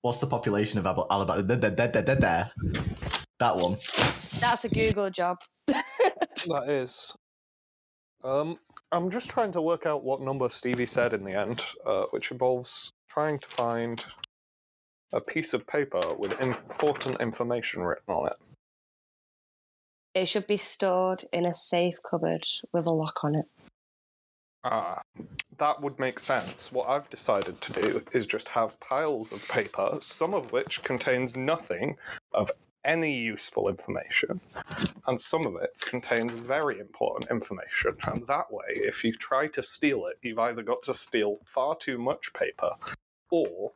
Speaker 2: What's the population of Ab- Alabama? There, there, there, there, there. That one.
Speaker 3: That's a Google job.
Speaker 1: That is. Um, I'm just trying to work out what number Stevie said in the end, uh, which involves trying to find a piece of paper with important information written on it.
Speaker 3: It should be stored in a safe cupboard with a lock on it.
Speaker 1: Ah, that would make sense. What I've decided to do is just have piles of paper, some of which contains nothing of any useful information, and some of it contains very important information. And that way, if you try to steal it, you've either got to steal far too much paper, or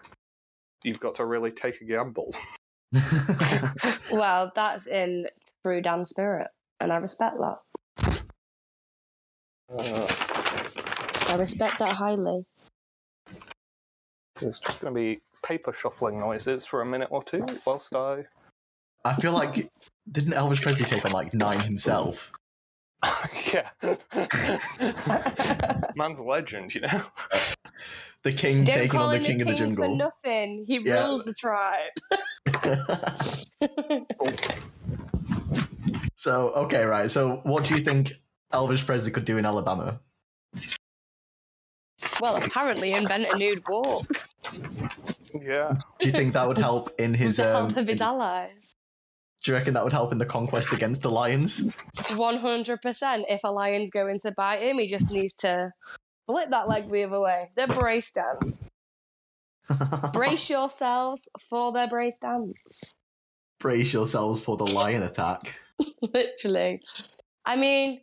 Speaker 1: you've got to really take a gamble.
Speaker 3: Well, that's in true Dan spirit, and I respect that.
Speaker 1: Uh,
Speaker 3: I respect that highly.
Speaker 1: there's just going to be paper shuffling noises for a minute or two whilst I.
Speaker 2: I feel like didn't Elvis Presley take on like nine himself?
Speaker 1: yeah. Man's a legend, you know?
Speaker 2: The king
Speaker 3: Don't
Speaker 2: taking on the king
Speaker 3: the
Speaker 2: of the
Speaker 3: king for
Speaker 2: jungle.
Speaker 3: nothing. He
Speaker 2: Yeah.
Speaker 3: rules the tribe.
Speaker 2: so okay, right. So what do you think Elvis Presley could do in Alabama?
Speaker 3: Well, apparently invent a nude walk
Speaker 1: Yeah.
Speaker 2: Do you think that would help in his?
Speaker 3: with the
Speaker 2: Um,
Speaker 3: help of his
Speaker 2: his-
Speaker 3: allies.
Speaker 2: do you reckon that would help in the conquest against the lions?
Speaker 3: One hundred percent. If a lion's going to bite him, he just needs to flip that leg the other way. They're brace down. Brace yourselves for their brace dance.
Speaker 2: Brace yourselves for the lion attack.
Speaker 3: Literally. I mean,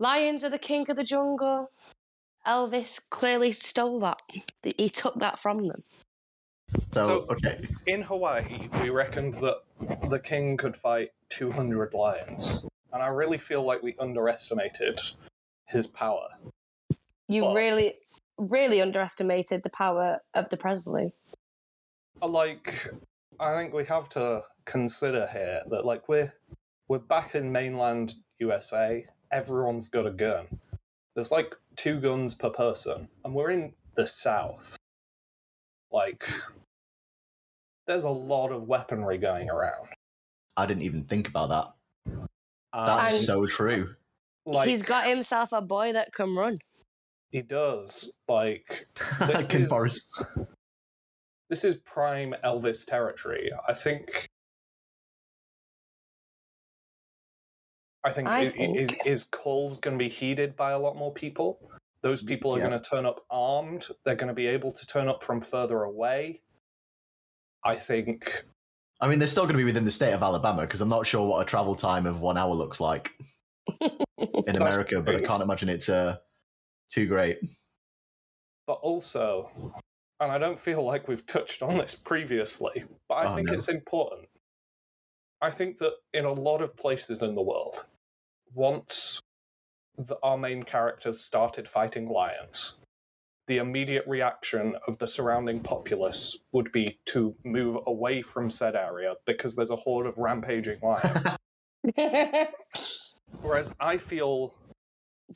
Speaker 3: lions are the king of the jungle. Elvis clearly stole that. He took that from them.
Speaker 2: So,
Speaker 1: So-
Speaker 2: okay,
Speaker 1: In Hawaii, we reckoned that the king could fight 200 lions. And I really feel like we underestimated his power.
Speaker 3: You
Speaker 1: Well-
Speaker 3: really, really underestimated the power of the Presley.
Speaker 1: Uh, Like, I think we have to consider here that, like, we're we're back in mainland USA. Everyone's got a gun. There's like two guns per person, and we're in the South. Like, there's a lot of weaponry going around.
Speaker 2: I didn't even think about that.
Speaker 1: And,
Speaker 2: That's so true.
Speaker 1: like,
Speaker 3: He's got himself a boy that can run.
Speaker 1: He does. Like this
Speaker 2: Can
Speaker 1: is,
Speaker 2: Boris-
Speaker 1: this is prime Elvis territory. I think. I think,
Speaker 3: I
Speaker 1: i- i-
Speaker 3: think-
Speaker 1: His, his call's going to be heeded by a lot more people. Those people are
Speaker 2: Yeah.
Speaker 1: going to turn up armed. They're going to be able to turn up from further away. I think.
Speaker 2: I mean, they're still going to be within the state of Alabama because I'm not sure what a travel time of one hour looks like in America, but I can't imagine it's uh, too great.
Speaker 1: But also, and I don't feel like we've touched on this previously, but I
Speaker 2: Oh,
Speaker 1: think
Speaker 2: no.
Speaker 1: it's important. I think that in a lot of places in the world, once the, our main characters started fighting lions, the immediate reaction of the surrounding populace would be to move away from said area because there's a horde of rampaging lions. Whereas I feel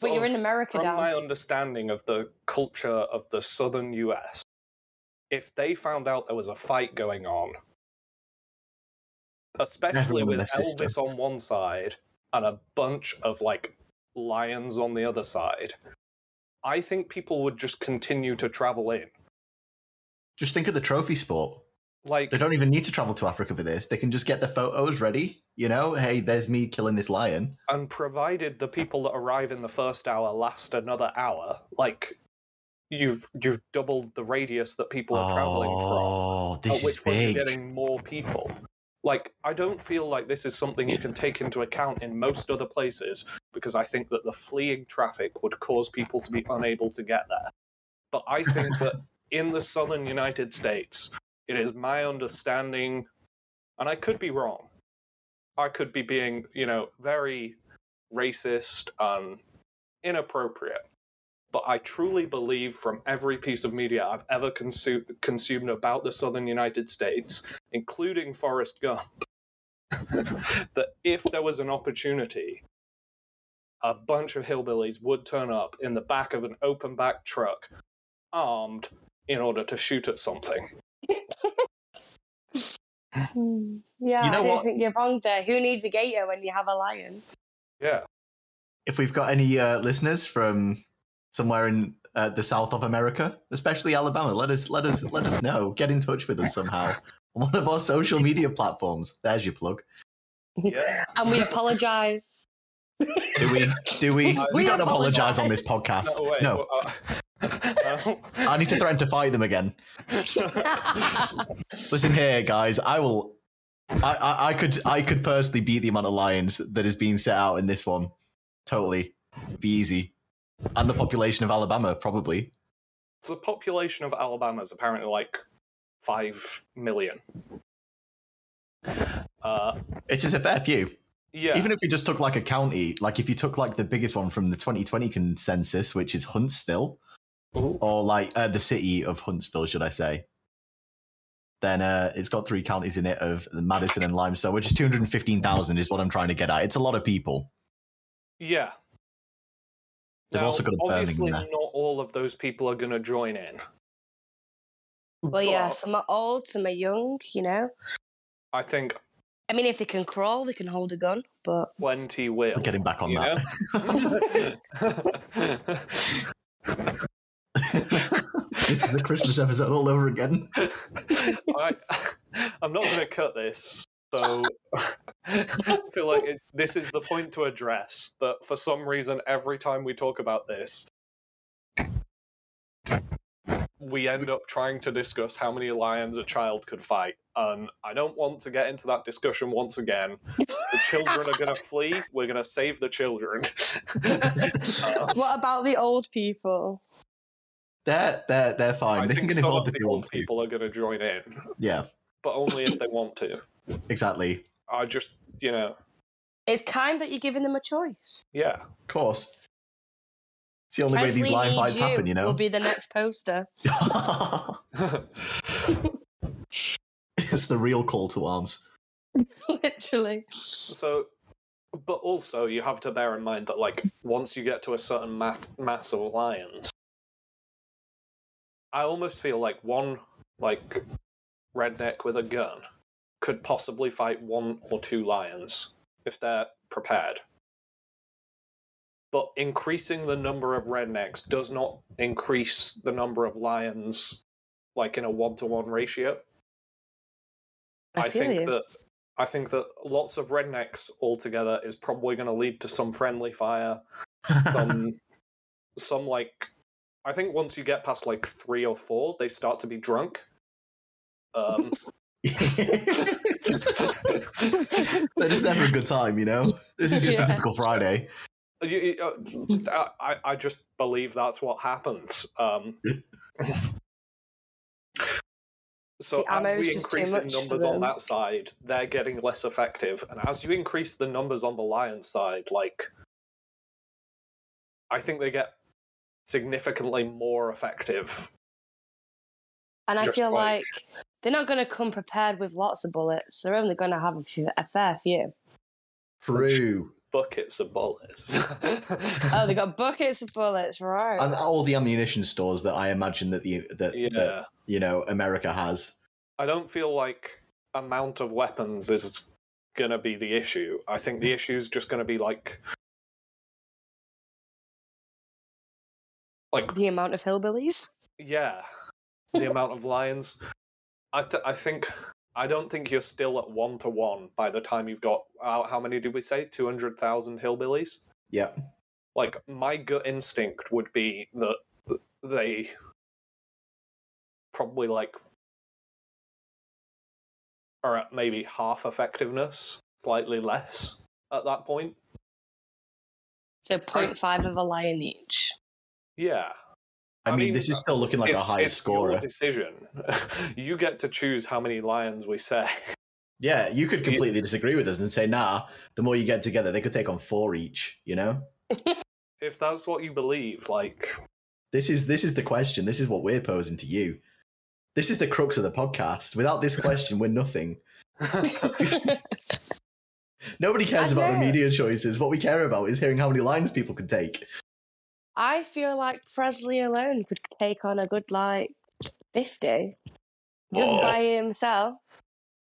Speaker 3: but you're in America
Speaker 1: from
Speaker 3: now.
Speaker 1: my understanding of the culture of the southern US, if they found out there was a fight going on, especially with
Speaker 2: their system.
Speaker 1: Elvis on one side and a bunch of like lions on the other side, I think people would just continue to travel in.
Speaker 2: Just think of the trophy sport.
Speaker 1: Like,
Speaker 2: They don't even need to travel to Africa for this. They can just get the photos ready. You know, hey, there's me killing this lion.
Speaker 1: and provided the people that arrive in the first hour last another hour, like you've you've doubled the radius that people are traveling from.
Speaker 2: Oh, this
Speaker 1: at
Speaker 2: is
Speaker 1: which point
Speaker 2: big.
Speaker 1: you're getting more people. Like, I don't feel like this is something you can take into account in most other places because I think that the fleeing traffic would cause people to be unable to get there. But I think that in the southern United States, it is my understanding, and I could be wrong. I could be being, you know, very racist and inappropriate. But I truly believe from every piece of media I've ever consu- consumed about the southern United States, including Forrest Gump, that if there was an opportunity, a bunch of hillbillies would turn up in the back of an open back truck, armed, in order to shoot at something.
Speaker 3: Hmm. Yeah,
Speaker 2: You know
Speaker 3: I don't
Speaker 2: what?
Speaker 3: think you're wrong there. Who needs a gator when you have a lion?
Speaker 1: Yeah.
Speaker 2: If we've got any uh, listeners from somewhere in uh, the south of America, especially Alabama, let us let us let us know. Get in touch with us somehow on one of our social media platforms. There's your plug.
Speaker 1: Yeah.
Speaker 3: And we apologise.
Speaker 2: Do we? Do we? We,
Speaker 3: We
Speaker 2: don't apologize on this podcast.
Speaker 1: No, wait.
Speaker 2: No,
Speaker 1: uh,
Speaker 2: I need to threaten to fight them again. Listen here, guys. I will. I, I, I could I could personally beat the amount of lions that is being set out in this one. Totally, be easy, and the population of Alabama probably.
Speaker 1: the population of Alabama is apparently like five million. Uh,
Speaker 2: It's a fair few.
Speaker 1: yeah.
Speaker 2: Even if you just took like a county, like if you took like the biggest one from the 2020 consensus, which is Huntsville,
Speaker 1: Ooh.
Speaker 2: or like uh, the city of Huntsville, should I say? Then uh, it's got three counties in it of Madison and Limestone, which is 215,000 is what I'm trying to get at. It's a lot of people.
Speaker 1: Yeah.
Speaker 2: They've
Speaker 1: Now,
Speaker 2: also got a Birmingham
Speaker 1: obviously
Speaker 2: there.
Speaker 1: not all of those people are going to join in.
Speaker 3: well, yeah, some are old, some are young, you know.
Speaker 1: I think
Speaker 3: I mean, if they can crawl, they can hold a gun, but
Speaker 1: plenty will.
Speaker 2: We're getting back on
Speaker 1: you
Speaker 2: that. this is the Christmas episode all over again.
Speaker 1: I, I'm not going to cut this, so I feel like it's this is the point to address that for some reason every time we talk about this, we end up trying to discuss how many lions a child could fight, and I don't want to get into that discussion once again. The children are going to flee. We're going to save the children. Uh,
Speaker 3: what about the old people?
Speaker 2: They're they're they're fine.
Speaker 1: I
Speaker 2: they can
Speaker 1: think
Speaker 2: get
Speaker 1: some
Speaker 2: involved
Speaker 1: of the old
Speaker 2: to.
Speaker 1: people are going to join in,
Speaker 2: Yeah,
Speaker 1: but only if they want to.
Speaker 2: Exactly.
Speaker 1: I just, you know,
Speaker 3: It's kind that you're giving them a choice.
Speaker 1: yeah.
Speaker 2: Of course. It's the only way these lion
Speaker 3: needs
Speaker 2: fights
Speaker 3: you
Speaker 2: happen, you know.
Speaker 3: Will be the next poster.
Speaker 2: it's the real call to arms.
Speaker 3: Literally.
Speaker 1: So, but also you have to bear in mind that like once you get to a certain mat- mass of lions, I almost feel like one like redneck with a gun could possibly fight one or two lions if they're prepared. But increasing the number of rednecks does not increase the number of lions like in a one to one ratio.
Speaker 3: I, feel
Speaker 1: think
Speaker 3: you.
Speaker 1: that I think that lots of rednecks altogether is probably going to lead to some friendly fire, some some like I think once you get past like three or four, they start to be drunk. Um,
Speaker 2: They're just having a good time, you know. This is just
Speaker 3: Yeah.
Speaker 2: a typical Friday.
Speaker 1: you- you- uh, I I just believe that's what happens. Um, so
Speaker 3: The ammo's
Speaker 1: as we
Speaker 3: just
Speaker 1: increase in
Speaker 3: much for
Speaker 1: numbers on that side, they're getting less effective, and as you increase the numbers on the lion side, like I think they get significantly more effective.
Speaker 3: And I
Speaker 1: just
Speaker 3: feel
Speaker 1: like-
Speaker 3: like they're not going to come prepared with lots of bullets. They're only going to have a, few, a fair few.
Speaker 2: True.
Speaker 1: Buckets of bullets.
Speaker 3: Oh, they got buckets of bullets, right?
Speaker 2: And all the ammunition stores that I imagine that the that,
Speaker 1: yeah.
Speaker 2: that you know America has.
Speaker 1: I don't feel like amount of weapons is gonna be the issue. I think the issue is just gonna be like like
Speaker 3: the amount of hillbillies.
Speaker 1: yeah, the amount of lions. I th- I think I don't think you're still at one to one by the time you've got uh, how many did we say two hundred thousand hillbillies?
Speaker 2: Yeah.
Speaker 1: Like my gut instinct would be that they probably like are at maybe half effectiveness, slightly less at that point.
Speaker 3: So 0.5 of a lion each.
Speaker 1: Yeah.
Speaker 2: I,
Speaker 1: I
Speaker 2: mean,
Speaker 1: mean,
Speaker 2: this is uh, still looking like a
Speaker 1: it's,
Speaker 2: high
Speaker 1: it's
Speaker 2: scorer.
Speaker 1: Your decision. you get to choose how many lions we say.
Speaker 2: Yeah, you could completely disagree with us and say, nah, the more you get together, they could take on four each, you know?
Speaker 1: If that's what you believe, like
Speaker 2: This is this is the question. This is what we're posing to you. This is the crux of the podcast. Without this question, we're nothing. Nobody cares about the media choices. What we care about is hearing how many lines people can take.
Speaker 3: I feel like Presley alone could take on a good, like, 50. Just
Speaker 2: Oh.
Speaker 3: by himself.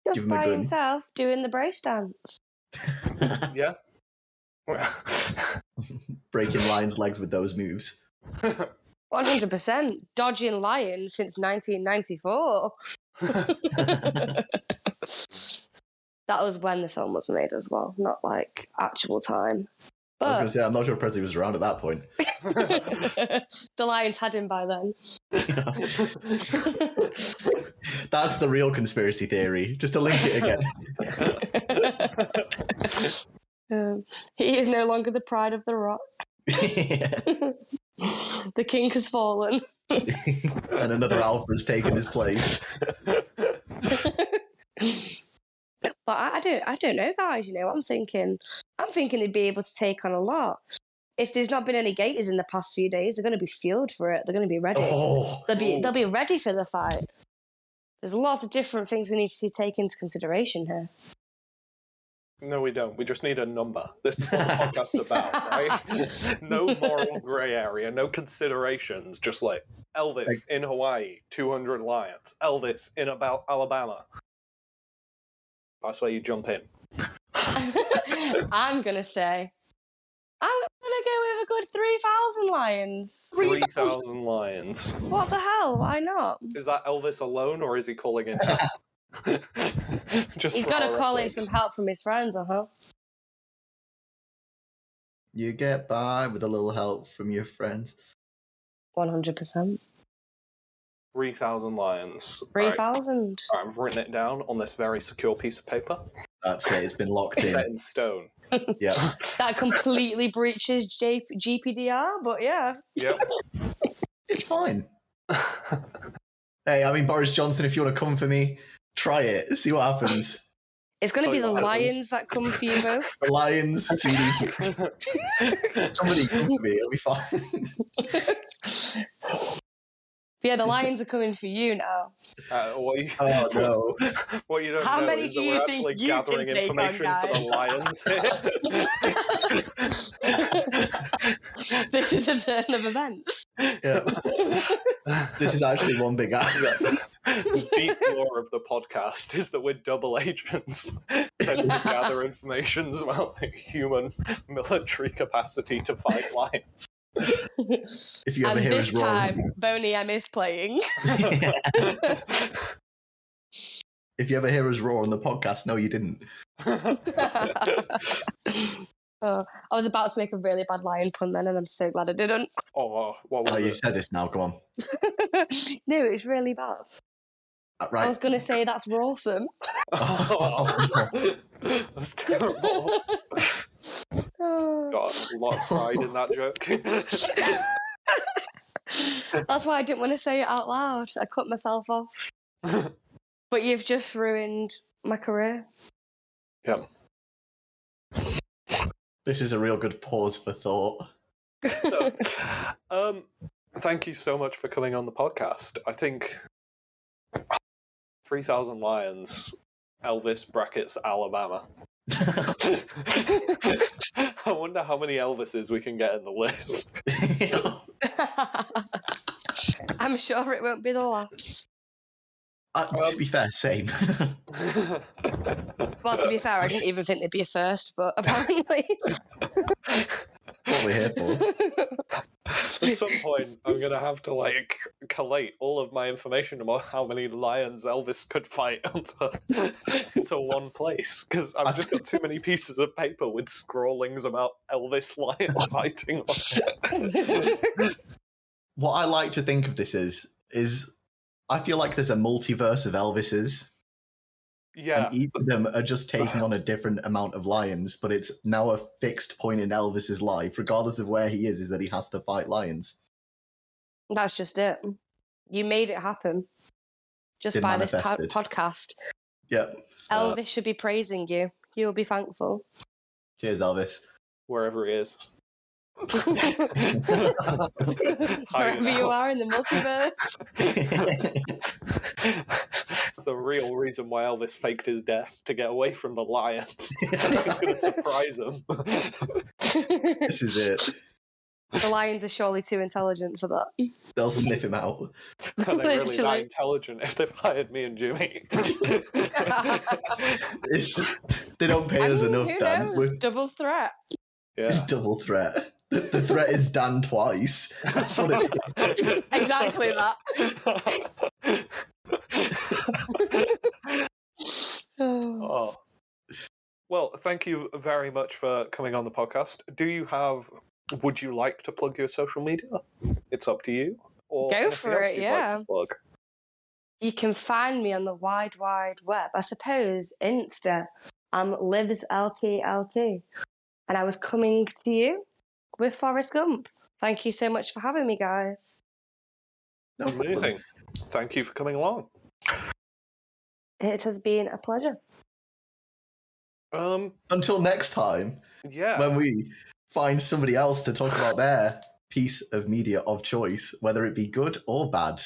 Speaker 3: Just
Speaker 2: Give him a
Speaker 3: by
Speaker 2: gun.
Speaker 3: himself doing the brace dance.
Speaker 1: Yeah.
Speaker 2: Breaking lions' legs with those moves.
Speaker 3: 100% dodging lions since 1994. that was when the film was made as well, not like actual time.
Speaker 2: I was going to
Speaker 3: But
Speaker 2: say, I'm not sure Presley was around at that point.
Speaker 3: the lions had him by then.
Speaker 2: That's the real conspiracy theory. Just to link it again.
Speaker 3: Um, he is no longer the pride of the rock. the king has fallen.
Speaker 2: and another alpha has taken his place.
Speaker 3: But I, I don't, I don't know, guys. You know, I'm thinking, I'm thinking they'd be able to take on a lot. If there's not been any gators in the past few days, they're going to be fueled for it. They're going to be ready.
Speaker 2: Oh,
Speaker 3: They'll be,
Speaker 1: oh.
Speaker 3: they'll be ready for the fight. There's lots of different things we need to take into consideration here.
Speaker 1: no, we don't. We just need a number. This is what the podcast's about, right? no moral grey area, no considerations. Just like Elvis
Speaker 2: Like-
Speaker 1: in Hawaii, 200 lions. Elvis in about Alabama. That's where you jump in.
Speaker 3: I'm going to say, I'm going to go with a good 3,000 lions.
Speaker 1: 3,000 lions.
Speaker 3: What the hell? Why not?
Speaker 1: Is that Elvis alone, or is he calling in help? Just
Speaker 3: He's
Speaker 1: for
Speaker 3: got
Speaker 1: our
Speaker 3: to call in
Speaker 1: reference.
Speaker 3: some help from his friends, uh huh.
Speaker 2: You get by with a little help from your friends.
Speaker 3: 100%.
Speaker 1: 3,000 lions. Right.
Speaker 3: 3,000.
Speaker 1: Right, I've written it down on this very secure piece of paper.
Speaker 2: That's it. It's been locked in.
Speaker 1: in stone.
Speaker 2: Yeah.
Speaker 3: That completely breaches J- GPDR, but yeah.
Speaker 1: Yep.
Speaker 2: It's fine. Hey, I mean, Boris Johnson, if you want to come for me, try it. See what happens.
Speaker 3: It's going to be the
Speaker 1: happens.
Speaker 3: lions that come for you both.
Speaker 2: The Lions, GDP. Somebody come for me. It'll be fine.
Speaker 3: Yeah, the lions are coming for you now.
Speaker 1: Uh, what, you,
Speaker 2: Oh, no.
Speaker 1: what you don't
Speaker 3: How
Speaker 1: know
Speaker 3: many
Speaker 1: is
Speaker 3: do
Speaker 1: that
Speaker 3: you
Speaker 1: we're
Speaker 3: think
Speaker 1: actually
Speaker 3: you
Speaker 1: gathering
Speaker 3: take on,
Speaker 1: information for the lions here.
Speaker 3: this is a turn of events.
Speaker 2: Yeah. This is actually one big act.
Speaker 1: the deep lore of the podcast is that we're double agents tending to gather information about like, human military capacity to fight lions.
Speaker 2: If you ever
Speaker 3: and
Speaker 2: hear
Speaker 3: this
Speaker 2: us wrong.
Speaker 3: time, Boney M is playing.
Speaker 2: If you ever hear us roar on the podcast, no, you didn't.
Speaker 3: Oh, I was about to make a really bad lion pun then, and I'm so glad I didn't.
Speaker 1: oh, what
Speaker 2: Oh, you've said this now. Go on.
Speaker 3: no, it was really bad.
Speaker 2: Uh,
Speaker 3: I was going to say that's rawsome.
Speaker 1: Oh, that's terrible.
Speaker 3: Oh.
Speaker 1: Got a lot of pride in that joke.
Speaker 3: That's why I didn't want to say it out loud. I cut myself off. but you've just ruined my career.
Speaker 1: yeah.
Speaker 2: This is a real good pause for thought.
Speaker 1: So, um, thank you so much for coming on the podcast. I think 3,000 Lions, Elvis brackets Alabama. I wonder how many Elvises we can get in the list.
Speaker 3: I'm sure it won't be the last.
Speaker 2: Uh, to be fair, same.
Speaker 3: Well, to be fair, I didn't even think there'd be a first, but apparently.
Speaker 2: What we're here for.
Speaker 1: At some point, I'm gonna have to like collate all of my information about how many lions Elvis could fight into, into one place because I've just got too many pieces of paper with scrawlings about Elvis lion fighting. on.
Speaker 2: What I like to think of this is, is I feel like there's a multiverse of Elvises,
Speaker 1: Yeah,
Speaker 2: and each of them are just taking on a different amount of lions, but it's now a fixed point in Elvis's life, regardless of where he is, is that he has to fight lions.
Speaker 3: That's just it. You made it happen. Just
Speaker 2: Been
Speaker 3: by this po- podcast.
Speaker 2: Yep.
Speaker 1: Uh,
Speaker 3: Elvis should be praising you. You'll be thankful.
Speaker 2: Cheers, Elvis.
Speaker 1: wherever he is.
Speaker 3: Wherever you are in the multiverse.
Speaker 1: it's the real reason why Elvis faked his death to get away from the lions. He's going to surprise them.
Speaker 2: this is it.
Speaker 3: The lions are surely too intelligent for that.
Speaker 2: They'll sniff him out.
Speaker 1: Are they really that intelligent if they've hired me and Jimmy?
Speaker 2: It's, they don't pay
Speaker 3: I
Speaker 2: us
Speaker 3: mean,
Speaker 2: enough,
Speaker 3: who
Speaker 2: Dan.
Speaker 3: knows?
Speaker 2: We're
Speaker 3: Double threat.
Speaker 1: yeah.
Speaker 2: double threat. The, the threat is Dan twice. That's what it is.
Speaker 3: Exactly that.
Speaker 1: Oh. oh. Well, thank you very much for coming on the podcast. Do you have? Would you like to plug your social media? It's up to you. Or
Speaker 3: Go for it, yeah.
Speaker 1: Like?
Speaker 3: You can find me on the wide, wide web. I suppose Insta. I'm Livs LTLT. And I was coming to you with Forrest Gump. Thank you so much for having me, guys.
Speaker 2: No problem.
Speaker 1: Amazing. Thank you for coming along.
Speaker 3: It has been a pleasure.
Speaker 1: Um.
Speaker 2: Until next time,
Speaker 1: Yeah.
Speaker 2: when we find somebody else to talk about their piece of media of choice, whether it be good or bad,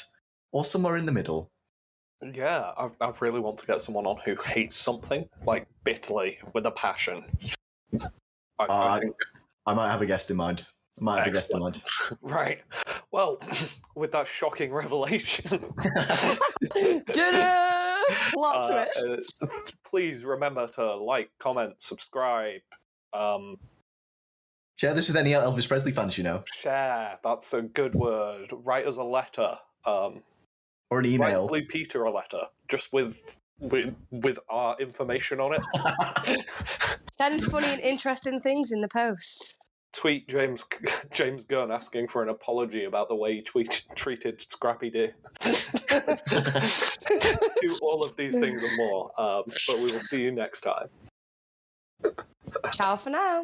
Speaker 2: or somewhere in the middle.
Speaker 1: Yeah, I, I really want to get someone on who hates something like bitterly with a passion. I, I
Speaker 2: Uh,
Speaker 1: think
Speaker 2: I might have a guest in mind. I might have a guest in mind.
Speaker 1: right. Well, with that shocking revelation,
Speaker 3: Ta-da! Plot
Speaker 1: uh,
Speaker 3: twist.
Speaker 1: uh, please remember to like, comment, subscribe, um,
Speaker 2: Share this with any Elvis Presley fans you know,
Speaker 1: share. That's a good word. Write us a letter. Um,
Speaker 2: or an
Speaker 1: write
Speaker 2: email.
Speaker 1: Blue Peter a letter, just with with with our information on it.
Speaker 3: Send funny and interesting things in the post.
Speaker 1: Tweet James James Gunn asking for an apology about the way he tweet, treated Scrappy Doo. Do all of these things and more. Um, but we will see you next time.
Speaker 3: Ciao for now.